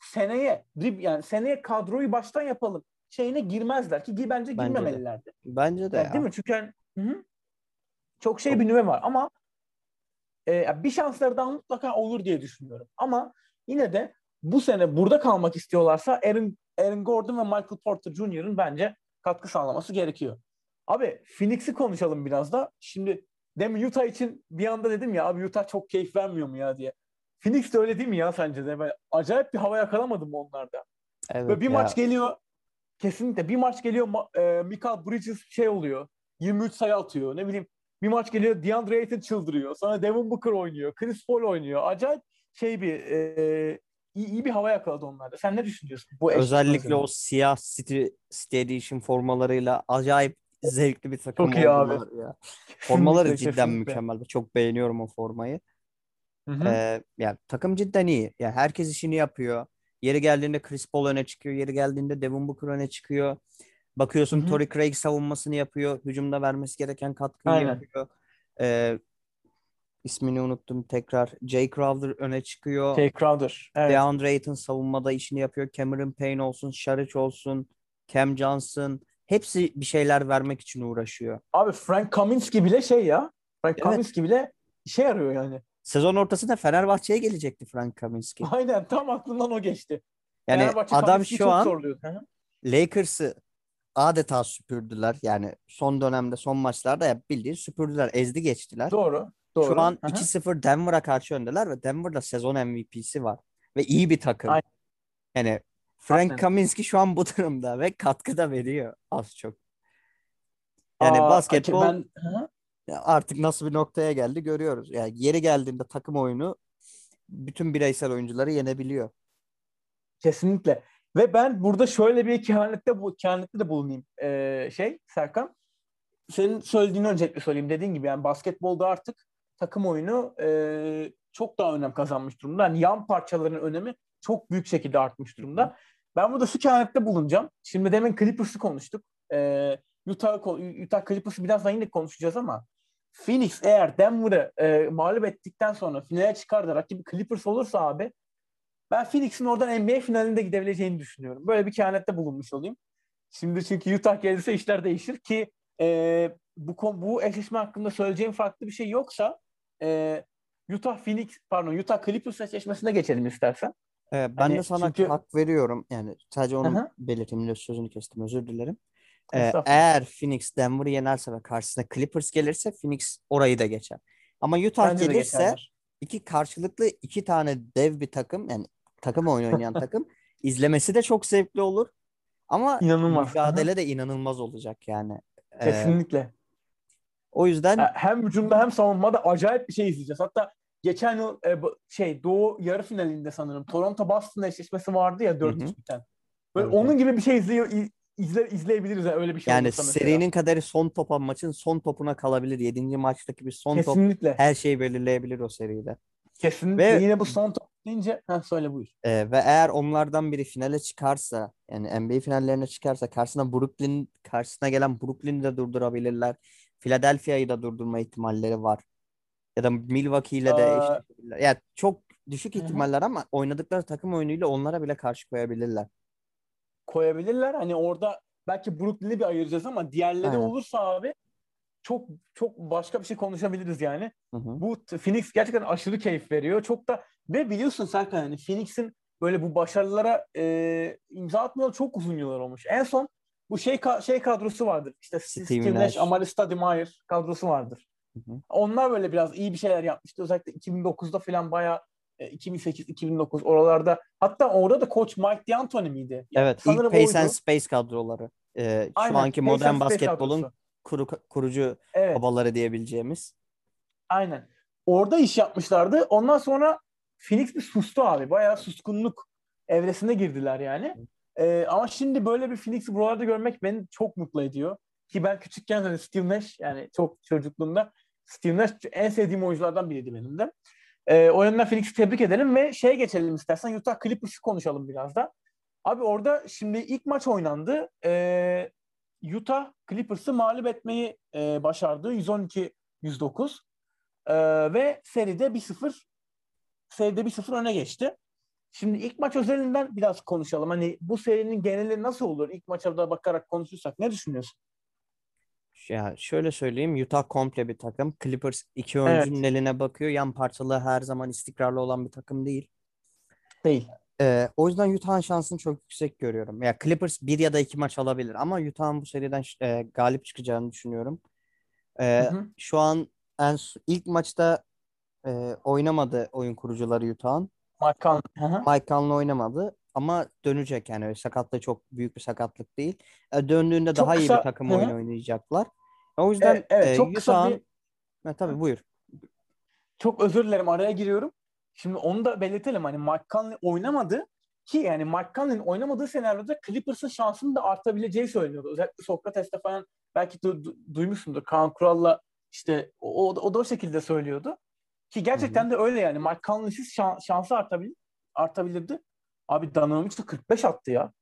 seneye yani seneye kadroyu baştan yapalım şeyine girmezler ki bence, bence girmemelilerdi. Bence de. Yani, ya. Değil mi? Çünkü yani, hı-hı. çok şey bir nüve var ama e, bir şansları daha mutlaka olur diye düşünüyorum. Ama yine de bu sene burada kalmak istiyorlarsa Aaron, Aaron Gordon ve Michael Porter Jr.'ın bence katkı sağlaması gerekiyor. Abi Phoenix'i konuşalım biraz da. Şimdi demin Utah için bir anda dedim ya abi Utah çok keyif vermiyor mu ya diye. Phoenix de öyle değil mi ya sence de? Ben acayip bir hava yakalamadım mı onlarda? Evet Böyle bir ya. maç geliyor kesinlikle bir maç geliyor e, Michael Bridges şey oluyor 23 sayı atıyor ne bileyim bir maç geliyor DeAndre Ayton çıldırıyor sonra Devin Booker oynuyor Chris Paul oynuyor acayip şey bir e, iyi, iyi bir hava yakaladı onlarda. Sen ne düşünüyorsun? Bu Özellikle o siyah City, City Edition formalarıyla acayip zevkli bir takım Çok iyi abi. Ya. Formaları cidden kesinlikle. mükemmel. Çok beğeniyorum o formayı. Hı hı. Ee, yani takım cidden iyi. Yani herkes işini yapıyor. Yeri geldiğinde Chris Paul öne çıkıyor. Yeri geldiğinde Devin Booker öne çıkıyor. Bakıyorsun Hı-hı. Torrey Craig savunmasını yapıyor. Hücumda vermesi gereken katkıyı Aynen. yapıyor. Ee, ismini unuttum tekrar. Jay Crowder öne çıkıyor. Jay Crowder. Evet. DeAndre Ayton savunmada işini yapıyor. Cameron Payne olsun, Şaric olsun, Cam Johnson. Hepsi bir şeyler vermek için uğraşıyor. Abi Frank Kaminsky bile şey ya. Frank evet. Kaminsky bile işe yarıyor yani. Sezon ortasında Fenerbahçe'ye gelecekti Frank Kaminsky. Aynen tam aklımdan o geçti. Yani adam şu an Lakers'ı adeta süpürdüler. Yani son dönemde son maçlarda ya bildiğin süpürdüler. Ezdi geçtiler. Doğru. Doğru. Şu an 2-0 Denver'a karşı öndeler ve Denver'da sezon MVP'si var. Ve iyi bir takım. Aynen. Yani Frank Aynen. Kaminsky şu an bu durumda ve katkı da veriyor az çok. Yani Aa, basketbol ben... artık nasıl bir noktaya geldi görüyoruz. Yani yeri geldiğinde takım oyunu bütün bireysel oyuncuları yenebiliyor. Kesinlikle. Ve ben burada şöyle bir kehanette bu kehanette de bulunayım. Ee, şey Serkan senin söylediğini öncelikle söyleyeyim. Dediğin gibi yani basketbolda artık takım oyunu e, çok daha önem kazanmış durumda. Yani yan parçaların önemi çok büyük şekilde artmış durumda. Ben burada şu kehanette bulunacağım. Şimdi demin Clippers'ı konuştuk. E, Utah, Utah Clippers'ı biraz daha yine konuşacağız ama Phoenix eğer Denver'ı e, mağlup ettikten sonra finale çıkar da rakibi Clippers olursa abi ben Phoenix'in oradan NBA finalinde gidebileceğini düşünüyorum. Böyle bir kehanette bulunmuş olayım. Şimdi çünkü Utah gelirse işler değişir ki e, bu bu eşleşme hakkında söyleyeceğim farklı bir şey yoksa e, Utah Phoenix pardon Utah Clippers eşleşmesine geçelim istersen. Ee, ben hani de sana çünkü... hak veriyorum. Yani sadece onu Aha. belirteyim. Sözünü kestim. Özür dilerim. Ee, eğer Phoenix Denver'ı yenerse ve karşısına Clippers gelirse Phoenix orayı da geçer. Ama Utah Bence gelirse iki karşılıklı iki tane dev bir takım yani takım oyun oynayan takım izlemesi de çok zevkli olur. Ama inanılmaz. mücadele de inanılmaz olacak yani. Ee, Kesinlikle. Ee, o yüzden hem hücumda hem savunmada acayip bir şey izleyeceğiz. Hatta geçen yıl e, şey Doğu yarı finalinde sanırım Toronto Boston eşleşmesi vardı ya 4-3 biten. Böyle evet. onun gibi bir şey izliyor izle, izleyebiliriz yani öyle bir şey. Yani serinin mesela. kaderi son topa maçın son topuna kalabilir. Yedinci maçtaki bir son Kesinlikle. top her şeyi belirleyebilir o seride. Kesinlikle. Ve, Yine bu son top deyince ha söyle buyur. E, ve eğer onlardan biri finale çıkarsa yani NBA finallerine çıkarsa karşısına Brooklyn karşısına gelen Brooklyn'i de durdurabilirler. Philadelphia'yı da durdurma ihtimalleri var. Ya da Milwaukee ile de eşleşebilirler. Yani çok düşük ihtimaller Hı-hı. ama oynadıkları takım oyunuyla onlara bile karşı koyabilirler. Koyabilirler. Hani orada belki Brooklyn'i bir ayıracağız ama diğerleri Aynen. olursa abi çok çok başka bir şey konuşabiliriz yani. Hı hı. Bu Phoenix gerçekten aşırı keyif veriyor. Çok da ve biliyorsun Serkan yani Phoenix'in böyle bu başarılara e, imza atmayalı çok uzun yıllar olmuş. En son bu şey şey kadrosu vardır. İşte Steve Nash. Amari Stoudemire kadrosu vardır. Hı hı. Onlar böyle biraz iyi bir şeyler yapmıştı. Özellikle 2009'da falan bayağı e, 2008-2009 oralarda. Hatta orada da koç Mike D'Antoni miydi? Evet, sanırım ilk Pace and. Space kadroları. Ee, şu Aynen, anki Pace modern basketbolun kuru, kurucu Evet. babaları diyebileceğimiz. Aynen. Orada iş yapmışlardı. Ondan sonra Phoenix bir sustu abi. Bayağı suskunluk evresine girdiler yani. Ee, ama şimdi böyle bir Phoenix'i buralarda görmek beni çok mutlu ediyor. Ki ben küçükken hani Steve Nash yani çok çocukluğumda Steve Nash en sevdiğim oyunculardan biriydi benim de. Ee, o yönden Phoenix'i tebrik edelim ve şeye geçelim istersen Utah Clippers'ı konuşalım biraz da. Abi orada şimdi ilk maç oynandı. Ee, Utah Clippers'ı mağlup etmeyi e, başardı. 112-109. Ee, ve seride 1-0 seride 1-0 öne geçti. Şimdi ilk maç özelinden biraz konuşalım. Hani bu serinin geneli nasıl olur? İlk maça da bakarak konuşursak ne düşünüyorsun? Ya şöyle söyleyeyim, Utah komple bir takım. Clippers iki oyuncunun eline bakıyor. Yan parçalı her zaman istikrarlı olan bir takım değil. Değil. Ee, o yüzden Utah'ın şansını çok yüksek görüyorum. Ya Clippers bir ya da iki maç alabilir ama Utah'ın bu seriden e, galip çıkacağını düşünüyorum. Ee, Hı hı. şu an en ilk maçta e, oynamadı oyun kurucuları Utah'ın. Mike Conley. Mike Conley oynamadı ama dönecek yani sakatlığı çok büyük bir sakatlık değil. E, döndüğünde Çok daha iyi kısa- bir takım Hı hı. oyun oynayacaklar. O yüzden Evet, evet, e, çok kısa Utah'ın bir Ha, tabii buyur. çok özür dilerim araya giriyorum. Şimdi onu da belirtelim. Hani Mike Conley oynamadı ki yani Mike Conley'nin oynamadığı senaryoda Clippers'ın şansının da artabileceği söyleniyordu. Özellikle Sokrates'te falan belki du- du- duymuşsundur. Kaan Kural'la işte o, o, o da o şekilde söylüyordu. Ki gerçekten de öyle yani. Mike Conley'siz şan- şansı artabilir, artabilirdi. Abi Donovan Mitchell 45 attı ya.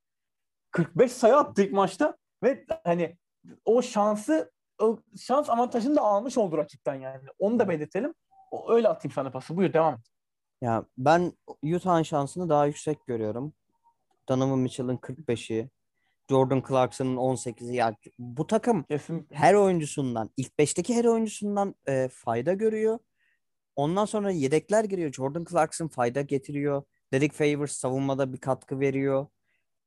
45 sayı attı ilk maçta ve hani o şansı o şans avantajını da almış oldu rakipten yani. Onu da belirtelim. O, öyle atayım sana pası. Buyur devam et. Ya ben Utah'ın şansını daha yüksek görüyorum. Donovan Mitchell'ın 45'i, Jordan Clarkson'ın 18'i. Ya bu takım Kesin. her oyuncusundan, ilk 5'teki her oyuncusundan e, fayda görüyor. Ondan sonra yedekler giriyor. Jordan Clarkson fayda getiriyor. Derek Favors savunmada bir katkı veriyor.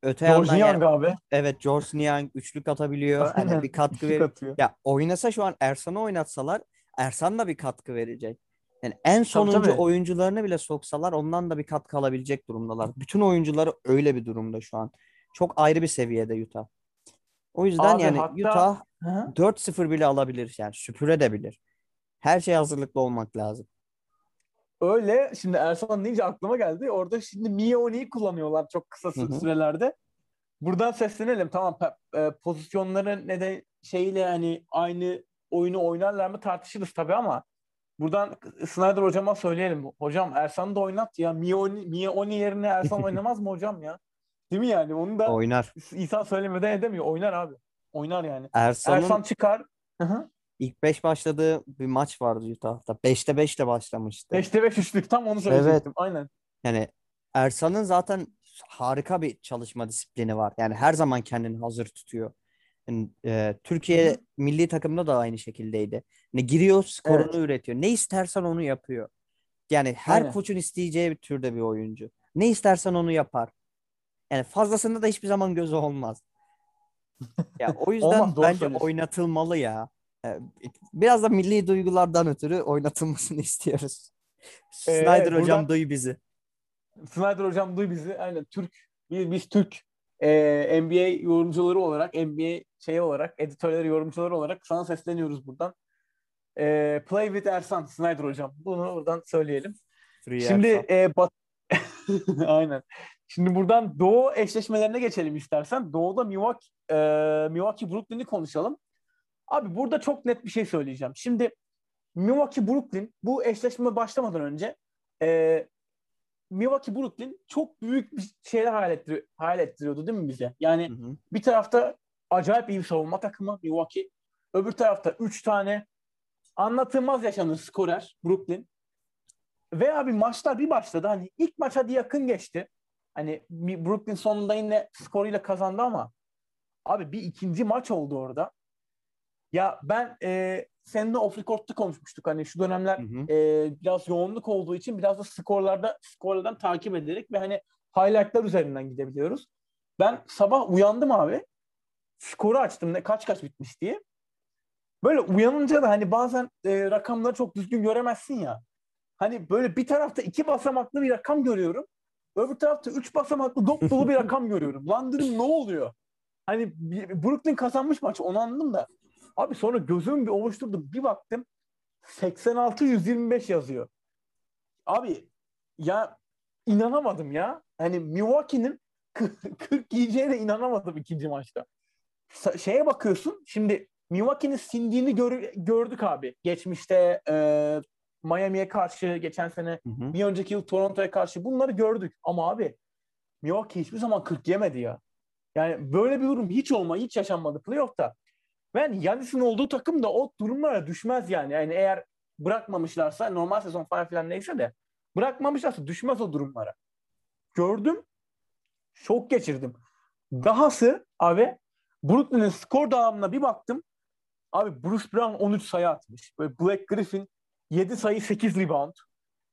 Öte George yandan yani- Niang abi. evet George Niang üçlük atabiliyor. Hani bir katkı veriyor. atıyor. Ya oynasa şu an Ersan'ı oynatsalar Ersan da bir katkı verecek. Yani en Tabii, sonuncu tabii. oyuncularını bile soksalar ondan da bir katkı alabilecek durumdalar. Bütün oyuncuları öyle bir durumda şu an. Çok ayrı bir seviyede Utah. O yüzden Abi yani hatta- Utah Hı hı. 4-0 bile alabilir yani süpürebilir. Her şey hazırlıklı olmak lazım. Öyle şimdi Ersan deyince aklıma geldi. Orada şimdi Mie Oni'yi kullanıyorlar çok kısa Hı hı. sürelerde. Buradan seslenelim. Tamam e, pozisyonları ne de şeyle hani aynı oyunu oynarlar mı tartışırız tabii ama buradan Snyder hocama söyleyelim. Hocam Ersan'ı da oynat ya. Mie Oni, Mie Oni yerine Ersan oynamaz mı hocam ya? Değil mi yani? Onu da Oynar. İsa söylemeden edemiyor. Oynar abi. Oynar yani. Ersan'ın Ersan çıkar. Hı hı. İlk 5 başladığı bir maç vardı Utah'ta. 5'te 5 de başlamıştı. 5'te 5 üçlük tam onu söyleyecektim. Aynen. Yani Ersan'ın zaten harika bir çalışma disiplini var. Yani her zaman kendini hazır tutuyor. Yani, e, Türkiye Hı hı. milli takımda da aynı şekildeydi. Ne giriyor, skorunu Evet. üretiyor. Ne istersen onu yapıyor. Yani her Aynen. koçun isteyeceği bir türde bir oyuncu. Ne istersen onu yapar. Yani fazlasında da hiçbir zaman gözü olmaz. Ya o yüzden Olmaz, bence oynatılmalı ya. E, Biraz da milli duygulardan ötürü oynatılmasını istiyoruz. Ee, Snyder evet, hocam buradan- duy bizi. Snyder hocam duy bizi. Aynen Türk. Biz, biz Türk e, NBA yorumcuları olarak, NBA şey olarak, editörleri, yorumcuları olarak sana sesleniyoruz buradan. E, play with Ersan, Snyder hocam. Bunu buradan söyleyelim. Free Şimdi Ersan. e, bat- aynen. Şimdi buradan Doğu eşleşmelerine geçelim istersen. Doğu'da Milwaukee, e, Milwaukee Brooklyn'i konuşalım. Abi burada çok net bir şey söyleyeceğim. Şimdi Milwaukee Brooklyn bu eşleşme başlamadan önce e, Milwaukee Brooklyn çok büyük bir şeyler hayal, ettiriyor, hayal ettiriyordu değil mi bize? Yani Hı hı. bir tarafta acayip iyi bir savunma takımı Milwaukee. Öbür tarafta 3 tane anlatılmaz yaşanır skorer Brooklyn. Ve abi maçlar bir başladı. Hani ilk maç hadi yakın geçti. Hani Brooklyn sonunda yine skoruyla kazandı ama abi bir ikinci maç oldu orada. Ya ben e, seninle off record'ta konuşmuştuk. Hani şu dönemler Hı hı. e, biraz yoğunluk olduğu için biraz da skorlarda skorlardan takip ederek ve hani highlightlar üzerinden gidebiliyoruz. Ben sabah uyandım abi. Skoru açtım ne kaç kaç bitmiş diye. Böyle uyanınca da hani bazen e, rakamları çok düzgün göremezsin ya. Hani böyle bir tarafta iki basamaklı bir rakam görüyorum. Öbür tarafta üç basamaklı dop dolu bir rakam görüyorum. Lan dedim ne oluyor? Hani Brooklyn kazanmış maç onu anladım da. Abi sonra gözüm bir oluşturdum. Bir baktım 86-125 yazıyor. Abi ya inanamadım ya. Hani Milwaukee'nin 40 yiyeceğine inanamadım ikinci maçta. Şeye bakıyorsun şimdi Milwaukee'nin sindiğini gör, gördük abi. Geçmişte e, Miami'ye karşı geçen sene hı hı. bir önceki yıl Toronto'ya karşı bunları gördük. Ama abi Milwaukee hiçbir zaman 40 yemedi ya. Yani böyle bir durum hiç olma, hiç yaşanmadı playoff'ta. Ben Yanis'in olduğu takım da o durumlara düşmez yani. Yani eğer bırakmamışlarsa normal sezon falan filan neyse de bırakmamışlarsa düşmez o durumlara. Gördüm. Şok geçirdim. Dahası abi Brooklyn'in skor dağılımına bir baktım. Abi Bruce Brown 13 sayı atmış. Böyle Black Griffin 7 sayı 8 rebound.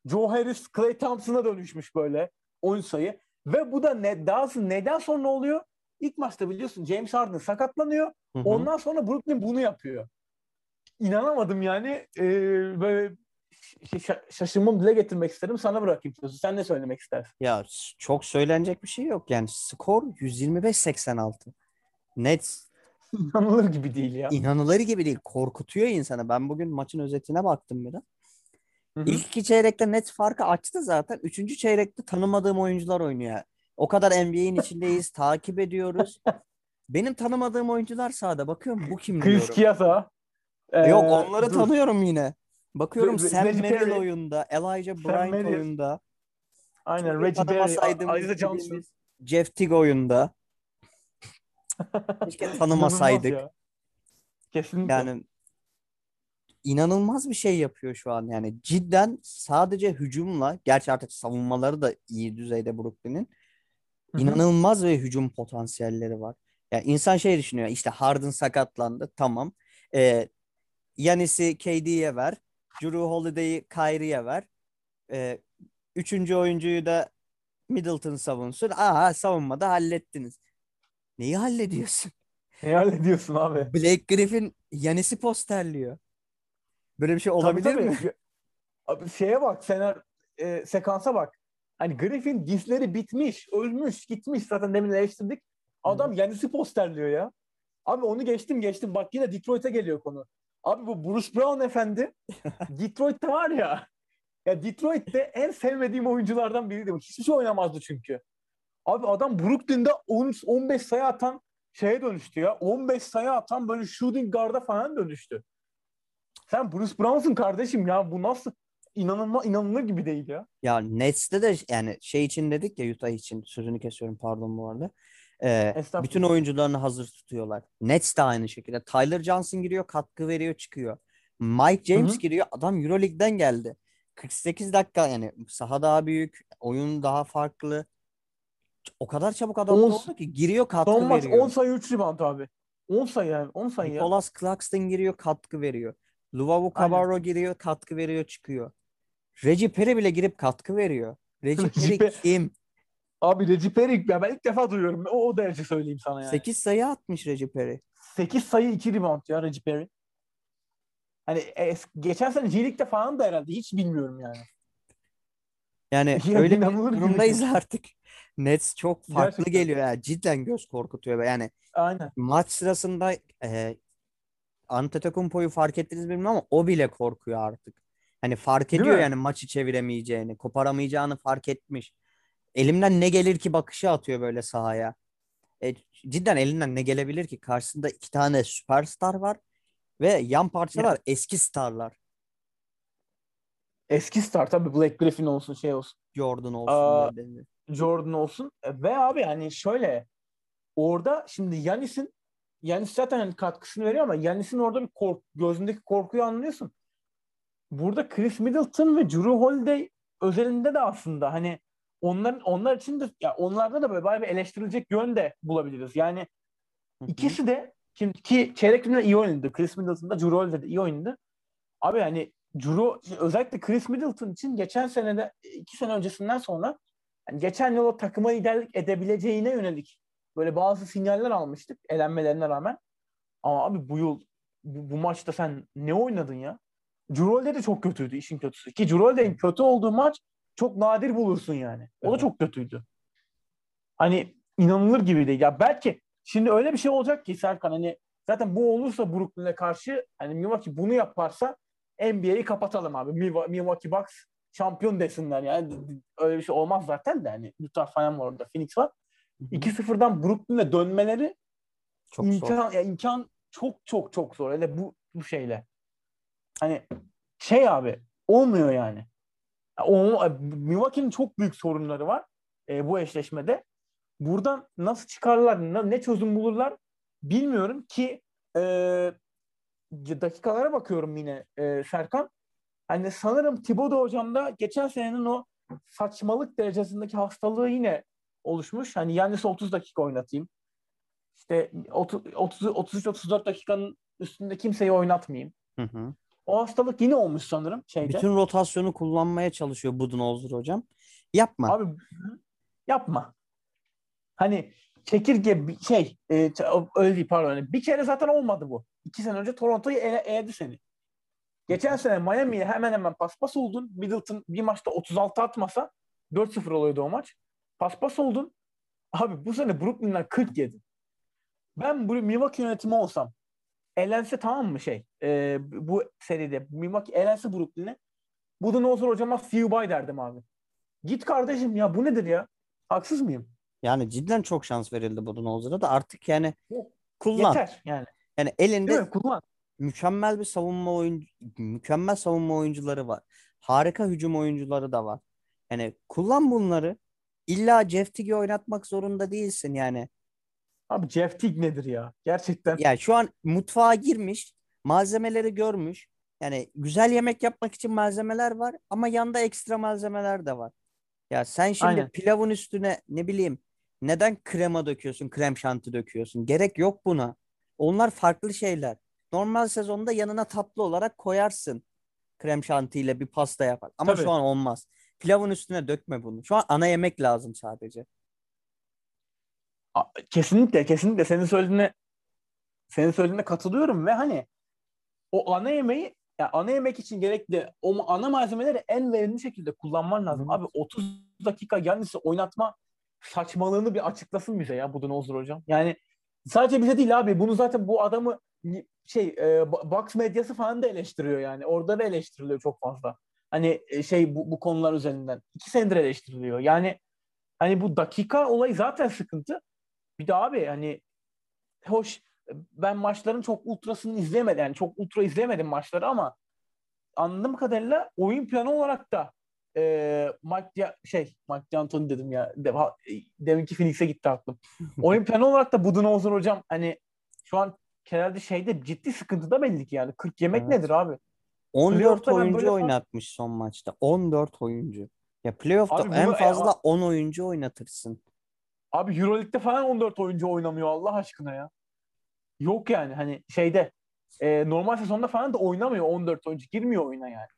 Joe Harris Clay Thompson'a dönüşmüş böyle 10 sayı. Ve bu da ne, dahası neden sonra oluyor? İlk maçta biliyorsun James Harden sakatlanıyor. Hı hı. Ondan sonra Brooklyn bunu yapıyor. İnanamadım yani. Ee, böyle şaşırmamı dile getirmek isterim. Sana bırakayım sözü. Sen ne söylemek istersin? Ya çok söylenecek bir şey yok. Yani skor 125-86. Net. İnanılır gibi değil ya. İnanılır gibi değil. Korkutuyor insanı. Ben bugün maçın özetine baktım bir de. İlk iki çeyrekte net farkı açtı zaten. Üçüncü çeyrekte tanımadığım oyuncular oynuyor. O kadar NBA'in içindeyiz. takip ediyoruz. Benim tanımadığım oyuncular sahada. Bakıyorum bu kim Chris diyorum. Chiesa. Ee, Yok onları dur. tanıyorum yine. Bakıyorum Re- Sam Merrill oyunda. Elijah Bryant oyunda. Aynen. Reggie Barry. Isaiah Johnson. Jeff Tigg oyunda. Keşke tanımasaydık. Kesinlikle. Yani inanılmaz bir şey yapıyor şu an. Yani cidden sadece hücumla, gerçi artık savunmaları da iyi düzeyde Brooklyn'in. İnanılmaz bir hücum potansiyelleri var. Yani insan şey düşünüyor. işte Harden sakatlandı. Tamam. Ee, Yanis'i KD'ye ver. Drew Holiday'i Kyrie'ye ver. Ee, üçüncü oyuncuyu da Middleton savunsun. Aha savunmada hallettiniz. Neyi hallediyorsun? Neyi hallediyorsun abi? Blake Griffin Yanis'i posterliyor. Böyle bir şey olabilir tabii, tabii. mi? Abi şeye bak, sener, e, sekansa bak. Hani Griffin dizleri bitmiş, ölmüş, gitmiş. Zaten demin eleştirdik. Adam hmm. Yanis'i posterliyor ya. Abi onu geçtim geçtim. Bak yine Detroit'e geliyor konu. Abi bu Bruce Brown efendi Detroit'te var ya. Ya Detroit'te en sevmediğim oyunculardan biriydi. Hiçbir şey oynamazdı çünkü. Abi adam Brooklyn'de 13 15 sayı atan şeye dönüştü ya. 15 sayı atan böyle shooting guard'a falan dönüştü. Sen Bruce Brown'sun kardeşim ya. Bu nasıl inanılma inanılır gibi değil ya. Ya Nets'te de yani şey için dedik ya Utah için sözünü kesiyorum pardon bu arada. Ee, bütün oyuncularını hazır tutuyorlar. Nets de aynı şekilde. Tyler Johnson giriyor, katkı veriyor, çıkıyor. Mike James Hı-hı. giriyor. Adam EuroLeague'den geldi. 48 dakika yani saha daha büyük, oyun daha farklı. O kadar çabuk adam oldu ki giriyor katkı son maç veriyor. 10 sayı 3 rebound abi. 10 sayı yani 10 sayı Nicholas ya. Claxton giriyor katkı veriyor. Luvavu Cabarro giriyor katkı veriyor çıkıyor. Reggie Perry bile girip katkı veriyor. Reggie Perry kim? Abi Reggie Perry ya ben ilk defa duyuyorum. O, o derece söyleyeyim sana yani. 8 sayı atmış Reggie Perry. 8 sayı 2 rebound ya Reggie Perry. Hani e, geçen sene G League'de falan da herhalde hiç bilmiyorum yani. Yani ya, öyle bir durumdayız artık. Nets çok farklı Gerçekten. geliyor ya. Cidden göz korkutuyor. Yani Aynen. maç sırasında e, Antetokounmpo'yu fark ettiniz bilmiyorum ama o bile korkuyor artık. Hani fark ediyor yani maçı çeviremeyeceğini, koparamayacağını fark etmiş. Elimden ne gelir ki bakışı atıyor böyle sahaya. E, cidden elinden ne gelebilir ki? Karşısında iki tane süperstar var ve yan parçalar ya. eski starlar. Eski star tabii Black Griffin olsun şey olsun. Jordan olsun. Aa, Jordan olsun. E, ve abi hani şöyle orada şimdi Yanis'in Yanis zaten hani katkısını veriyor ama Yanis'in orada bir kork, gözündeki korkuyu anlıyorsun. Burada Chris Middleton ve Drew Holiday özelinde de aslında hani onların onlar için de ya onlarda da böyle bayağı bir eleştirilecek yön de bulabiliriz. Yani ikisi de şimdi ki çeyrek finalde iyi oynadı. Chris Middleton da Drew Holiday de iyi oynadı. Abi hani Drew özellikle Chris Middleton için geçen senede iki sene öncesinden sonra yani geçen yıl o takıma liderlik edebileceğine yönelik böyle bazı sinyaller almıştık elenmelerine rağmen. Ama abi bu yıl bu, bu maçta sen ne oynadın ya? Jurolde de çok kötüydü işin kötüsü. Ki Jurolde'nin kötü olduğu maç çok nadir bulursun yani. O Evet. da çok kötüydü. Hani inanılır gibi değil. Ya belki şimdi öyle bir şey olacak ki Serkan hani zaten bu olursa Brooklyn'e karşı hani Milwaukee bunu yaparsa NBA'yi kapatalım abi. Milwa- Milwaukee Bucks şampiyon desinler yani. Öyle bir şey olmaz zaten de hani Utah falan var orada. Phoenix var. 2-0'dan Brooklyn'e dönmeleri Çok zor. imkan ya imkan çok çok çok zor. Hele bu bu şeyle. Hani şey abi olmuyor yani. Ya O, Milwaukee'nin çok büyük sorunları var e, bu eşleşmede. Buradan nasıl çıkarlar, ne çözüm bulurlar bilmiyorum ki e, dakikalara bakıyorum yine e, Serkan. Hani sanırım Thibodeau hocam da geçen senenin o saçmalık derecesindeki hastalığı yine oluşmuş. Hani Yannis'i 30 dakika oynatayım. İşte 33-34 dakikanın üstünde kimseyi oynatmayayım. Hı hı. O hastalık yine olmuş sanırım şeyde. Bütün rotasyonu kullanmaya çalışıyor Budenholzer hocam. Yapma. Abi yapma. Hani çekirge bir şey e, öyle değil pardon. Hani bir kere zaten olmadı bu. İki sene önce Toronto'yu ele, eledi seni. Geçen sene Miami'ye hemen hemen paspas oldun. Middleton bir maçta 36 atmasa 4-0 oluyordu o maç. Paspas oldun. Abi bu sene Brooklyn'den 40 yedin. Ben bu Milwaukee yönetimi olsam elense tamam mı şey e, bu seride Milwaukee elense Brooklyn'e Budenholzer hocama see you bye derdim abi. Git kardeşim ya bu nedir ya? Haksız mıyım? Yani cidden çok şans verildi Budenholzer'a da artık yani Yok, kullan. Yeter yani. Yani elinde? Kullan. mükemmel bir savunma oyuncu mükemmel savunma oyuncuları var. Harika hücum oyuncuları da var. Yani kullan bunları. İlla Jeff Teague'i oynatmak zorunda değilsin yani. Abi Jeff Teague nedir ya? Gerçekten. Yani şu an mutfağa girmiş, malzemeleri görmüş. Yani güzel yemek yapmak için malzemeler var ama yanda ekstra malzemeler de var. Ya sen şimdi Aynen. pilavın üstüne ne bileyim neden krema döküyorsun, krem şanti döküyorsun? Gerek yok buna. Onlar farklı şeyler. Normal sezonda yanına tatlı olarak koyarsın. Krem şantiyle bir pasta yapar. Ama Tabii. şu an olmaz. Pilavın üstüne dökme bunu. Şu an ana yemek lazım sadece. Kesinlikle kesinlikle senin söylediğine senin söylediğine katılıyorum ve hani o ana yemeği ya ana yemek için gerekli o ana malzemeleri en verimli şekilde kullanman lazım. Abi 30 dakika Yannis'i oynatma saçmalığını bir açıklasın bize ya Budenholzer hocam. Yani sadece bize değil abi bunu zaten bu adamı şey e, Bo- Box medyası falan da eleştiriyor yani. Orada da eleştiriliyor çok fazla. Hani e, şey bu, bu konular üzerinden. iki senedir eleştiriliyor. Yani hani bu dakika olayı zaten sıkıntı. Bir de abi hani hoş ben maçların çok ultrasını izlemedim. Yani çok ultra izlemedim maçları ama anladığım kadarıyla oyun planı olarak da e, Mike Dia- şey Mike D'Antoni dedim ya. De, ha- deminki Phoenix'e gitti aklım. oyun planı olarak da Budenholzer hocam hani şu an herhalde şeyde ciddi sıkıntıda belli ki yani. 40 yemek Evet. nedir abi? 14 Playoff'ta oyuncu oynatmış son maçta. 14 oyuncu. Ya playoff'ta Abi en fazla a- 10 oyuncu oynatırsın. Abi Euroleague'de falan 14 oyuncu oynamıyor Allah aşkına ya. Yok yani hani şeyde e, normal sezonda falan da oynamıyor 14 oyuncu. Girmiyor oyuna yani.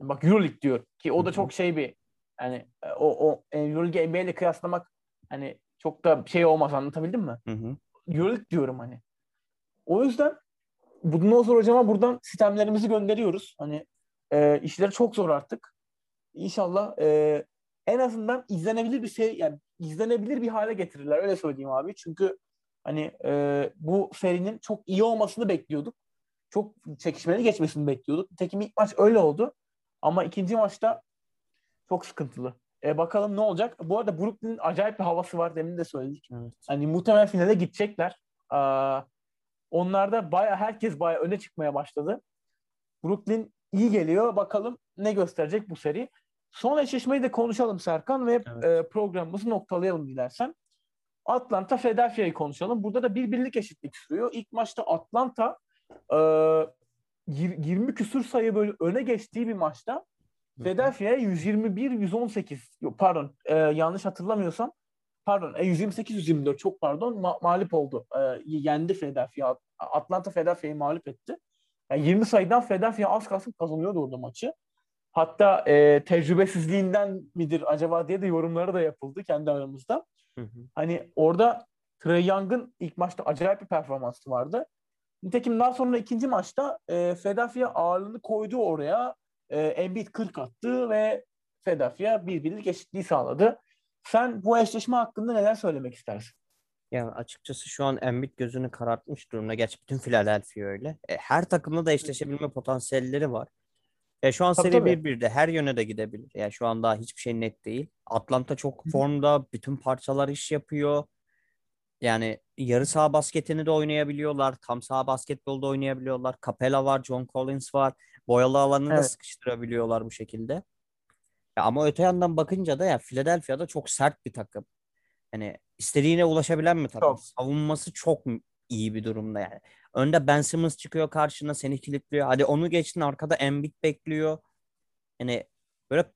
Bak Euroleague diyor ki o da çok şey bir yani e, o, o e, Euroleague'i NBA ile kıyaslamak hani çok da şey olmaz anlatabildim mi? Hı hı. Euroleague diyorum hani. O yüzden Budenholzer hocama buradan sistemlerimizi gönderiyoruz. Hani e, işleri çok zor artık. İnşallah e, en azından izlenebilir bir şey yani izlenebilir bir hale getirirler öyle söyleyeyim abi. Çünkü hani e, bu serinin çok iyi olmasını bekliyorduk. Çok çekişmeli geçmesini bekliyorduk. Nitekim ilk maç öyle oldu. Ama ikinci maçta çok sıkıntılı. E, bakalım ne olacak. Bu arada Brooklyn'in acayip bir havası var. Demin de söyledik. Evet. Hani muhtemelen finale gidecekler. Aa, onlarda baya herkes baya öne çıkmaya başladı. Brooklyn iyi geliyor. Bakalım ne gösterecek bu seri. Son eşleşmeyi de konuşalım Serkan ve Evet. e, programımızı noktalayalım dilersen. Atlanta Philadelphia'yı konuşalım. Burada da bir birlik eşitlik sürüyor. İlk maçta Atlanta e, yir- 20 küsür sayı böyle öne geçtiği bir maçta Philadelphia'ya 121-118 yok pardon e, yanlış hatırlamıyorsam pardon e, 128-124 çok pardon ma- mağlup oldu. E, yendi Philadelphia. Atlanta Philadelphia'yı mağlup etti. Yani 20 sayıdan Philadelphia az kalsın kazanıyordu orada maçı. Hatta e, tecrübesizliğinden midir acaba diye de yorumları da yapıldı kendi aramızda. Hı hı. Hani orada Trey Young'ın ilk maçta acayip bir performansı vardı. Nitekim daha sonra ikinci maçta e, Philadelphia ağırlığını koydu oraya. E, Embiid 40 attı ve Philadelphia bir birlik eşitliği sağladı. Sen bu eşleşme hakkında neler söylemek istersin? Ya açıkçası şu an Embiid gözünü karartmış durumda. Gerçi bütün Philadelphia öyle. E, her takımla da eşleşebilme potansiyelleri var. E, şu an Tabii, seri tabii. 1-1'de her yöne de gidebilir. Yani şu an daha hiçbir şey net değil. Atlanta çok formda. Bütün parçalar iş yapıyor. Yani yarı saha basketini de oynayabiliyorlar. Tam saha basketbolda oynayabiliyorlar. Capella var, John Collins var. Boyalı alanını da Evet. sıkıştırabiliyorlar bu şekilde. Ya ama öte yandan bakınca da ya Philadelphia'da çok sert bir takım. Hani istediğine ulaşabilen bir takım. Çok. Savunması çok iyi bir durumda yani. Önde Ben Simmons çıkıyor karşına seni kilitliyor. Hadi onu geçtin arkada Embiid bekliyor. Yani böyle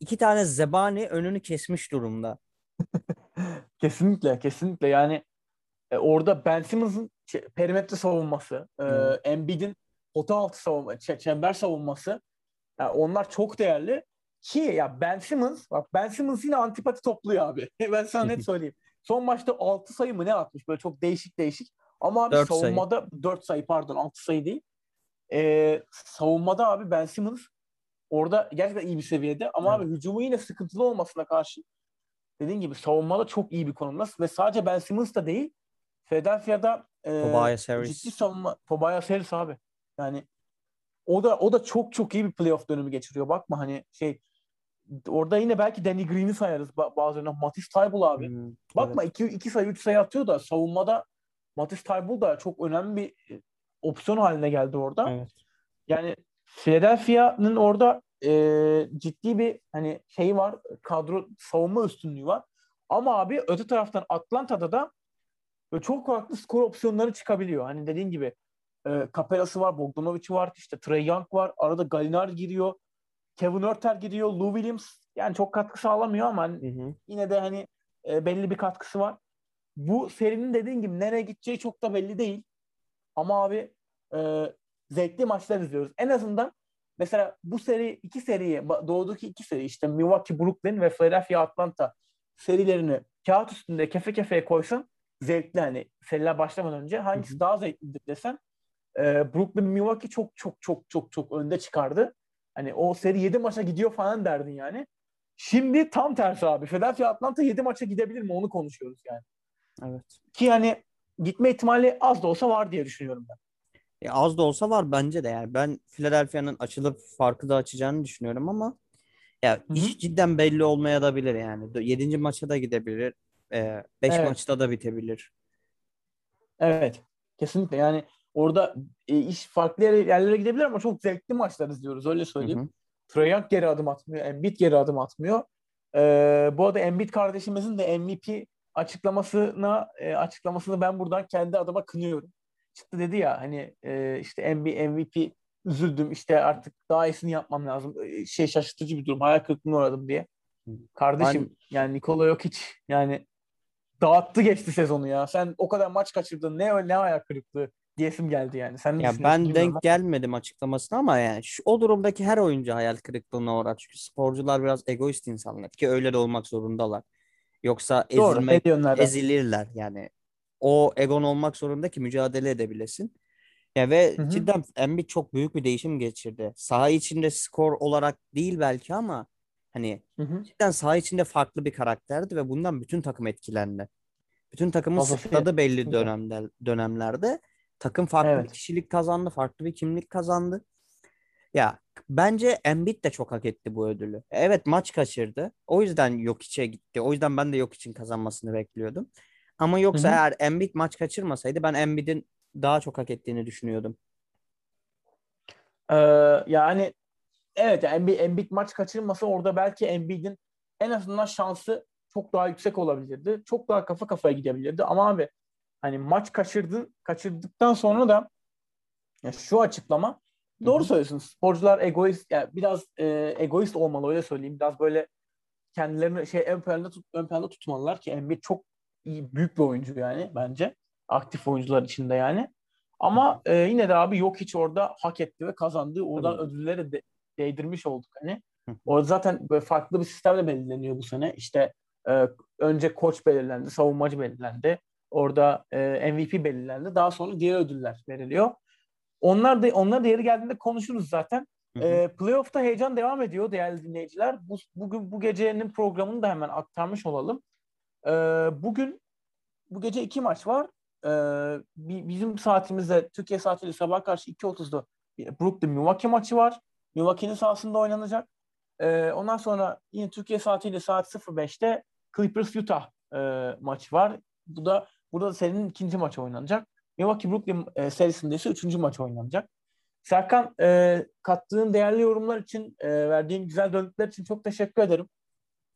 iki tane zebani önünü kesmiş durumda. Kesinlikle, kesinlikle. Yani e, orada Ben Simmons'ın ç- perimetre savunması, e. Embiid'in pota altı savunma, çember savunması yani onlar çok değerli. Ki ya Ben Simmons, bak Ben Simmons yine antipati topluyor abi. Ben sana net söyleyeyim. Son maçta 6 sayı mı ne atmış? Böyle çok değişik değişik. Ama abi Dört sayı. savunmada 4 sayı pardon 6 sayı değil. E, savunmada abi Ben Simmons orada gerçekten iyi bir seviyede ama Evet. abi hücumu yine sıkıntılı olmasına karşı dediğin gibi savunmada çok iyi bir konumda ve sadece Ben Simmons da değil Philadelphia'da e, Tobias Harris. ciddi savunma Tobias Harris abi. Yani o da o da çok çok iyi bir playoff dönemi geçiriyor. Bakma hani şey orada yine belki Danny Green'i sayarız ba- bazılarına. Matisse Thybulle abi. Hmm, Bakma iki, iki sayı üç sayı atıyor da savunmada Matisse Thybulle da çok önemli bir e, opsiyon haline geldi orada. evet. Yani Philadelphia'nın orada e, ciddi bir hani şeyi var. Kadro savunma üstünlüğü var. Ama abi öte taraftan Atlanta'da da böyle çok farklı skor opsiyonları çıkabiliyor. Hani dediğin gibi e, Capella'sı var, Bogdanovic'i var, işte Trey Young var. Arada Gallinari giriyor. Kevin Örter giriyor. Lou Williams yani çok katkı sağlamıyor ama Hı hı. yine de hani e, belli bir katkısı var. Bu serinin dediğin gibi nereye gideceği çok da belli değil. Ama abi e, zevkli maçlar izliyoruz. En azından mesela bu seri iki seriye doğudaki iki seri işte Milwaukee Brooklyn ve Philadelphia Atlanta serilerini kağıt üstünde kefe kefeye koysan zevkli hani seriler başlamadan önce hangisi Hı hı. daha zevklidir desen e, Brooklyn Milwaukee çok çok çok çok çok önde çıkardı. Hani o seri 7 maça gidiyor falan derdin yani. Şimdi tam tersi abi. Philadelphia Atlanta 7 maça gidebilir mi onu konuşuyoruz yani. Evet. Ki yani gitme ihtimali az da olsa var diye düşünüyorum ben. E, az da olsa var bence de yani. Ben Philadelphia'nın açılıp farkı da açacağını düşünüyorum ama ya iş cidden belli olmaya da bilir yani. 7. maça da gidebilir. 5 Evet. maçta da bitebilir. Evet. Kesinlikle yani orada e, iş farklı yerlere gidebilir ama çok zevkli maçlar izliyoruz öyle söyleyeyim. hı. Trae Young geri adım atmıyor. Embiid geri adım atmıyor. Ee, bu arada Embiid kardeşimizin de MVP açıklamasına e, açıklamasını ben buradan kendi adıma kınıyorum. Çıktı dedi ya hani e, işte NBA MVP üzüldüm işte artık daha iyisini yapmam lazım. E, Şey şaşırtıcı bir durum. Hayal kırıklığına uğradım diye. Kardeşim yani Nikola Jokic yani dağıttı geçti sezonu ya. Sen o kadar maç kaçırdın. Ne ne hayal kırıklığı diyesim geldi yani. Sen Ya ben denk gelmedim açıklamasına ama yani şu, o durumdaki her oyuncu hayal kırıklığına uğrar. Çünkü sporcular biraz egoist insanlar ki öyle de olmak zorundalar. Yoksa ama. Doğru. ezilmek Milyonlardan. ezilirler yani. O egon olmak zorunda ki mücadele edebilesin. Ya ve Hı hı. cidden Embiid çok büyük bir değişim geçirdi. Saha içinde skor olarak değil belki ama hani Hı hı. cidden saha içinde farklı bir karakterdi ve bundan bütün takım etkilendi. Bütün takımın Fazlasıyla. sıkladı belli dönemler, dönemlerde. Takım farklı bir Evet. kişilik kazandı, farklı bir kimlik kazandı. Ya bence Embiid de çok hak etti bu ödülü. Evet maç kaçırdı. O yüzden Jokic'e gitti. O yüzden ben de Jokic'in kazanmasını bekliyordum. Ama yoksa Hı hı. eğer Embiid maç kaçırmasaydı ben Embiid'in daha çok hak ettiğini düşünüyordum. Ee, yani evet yani Embiid, Embiid maç kaçırmasa orada belki Embiid'in en azından şansı çok daha yüksek olabilirdi. Çok daha kafa kafaya gidebilirdi. Ama abi hani maç kaçırdı, kaçırdıktan sonra da ya şu açıklama doğru söylüyorsun. Sporcular egoist yani biraz e, egoist olmalı öyle söyleyeyim. Biraz böyle kendilerini şey ön planda tut, ön planda tutmalılar ki Embiid çok iyi büyük bir oyuncu yani bence. Aktif oyuncular içinde yani. Ama e, yine de abi yok hiç orada hak etti ve kazandı. Oradan Tabii. ödülleri de değdirmiş olduk hani. Orada zaten böyle farklı bir sistemle belirleniyor bu sene. İşte e, önce koç belirlendi, savunmacı belirlendi. Orada e, MVP belirlendi. Daha sonra diğer ödüller veriliyor. Onlar da onlar da yeri geldiğinde konuşuruz zaten. E, playoff'ta heyecan devam ediyor değerli dinleyiciler. Bu, bugün bu gecenin programını da hemen aktarmış olalım. E, bugün bu gece iki maç var. E, bizim saatimizde Türkiye saatiyle sabah karşı 2.30'da Brooklyn Milwaukee maçı var. Milwaukee'nin sahasında oynanacak. E, ondan sonra yine Türkiye saatiyle saat 05'te Clippers Utah e, maçı var. Bu da burada da serinin ikinci maçı oynanacak. Milwaukee Brooklyn e, serisinde ise üçüncü maç oynanacak. Serkan e, kattığın değerli yorumlar için, e, verdiğin güzel dönükler için çok teşekkür ederim.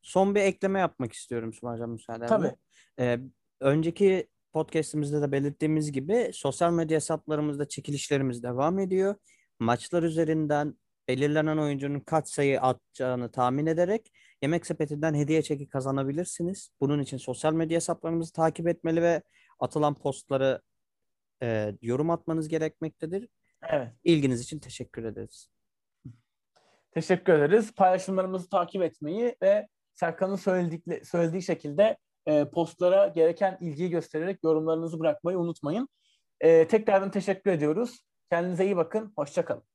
Son bir ekleme yapmak istiyorum Sümeycan müsaadenle. Tabii. Ee, önceki podcastimizde de belirttiğimiz gibi sosyal medya hesaplarımızda çekilişlerimiz devam ediyor. Maçlar üzerinden belirlenen oyuncunun kaç sayı atacağını tahmin ederek Yemek Sepeti'nden hediye çeki kazanabilirsiniz. Bunun için sosyal medya hesaplarımızı takip etmeli ve atılan postları e, yorum atmanız gerekmektedir. Evet. İlginiz için teşekkür ederiz. Teşekkür ederiz. Paylaşımlarımızı takip etmeyi ve Serkan'ın söylediği, söylediği şekilde e, postlara gereken ilgiyi göstererek yorumlarınızı bırakmayı unutmayın. E, tekrardan teşekkür ediyoruz. Kendinize iyi bakın. Hoşçakalın.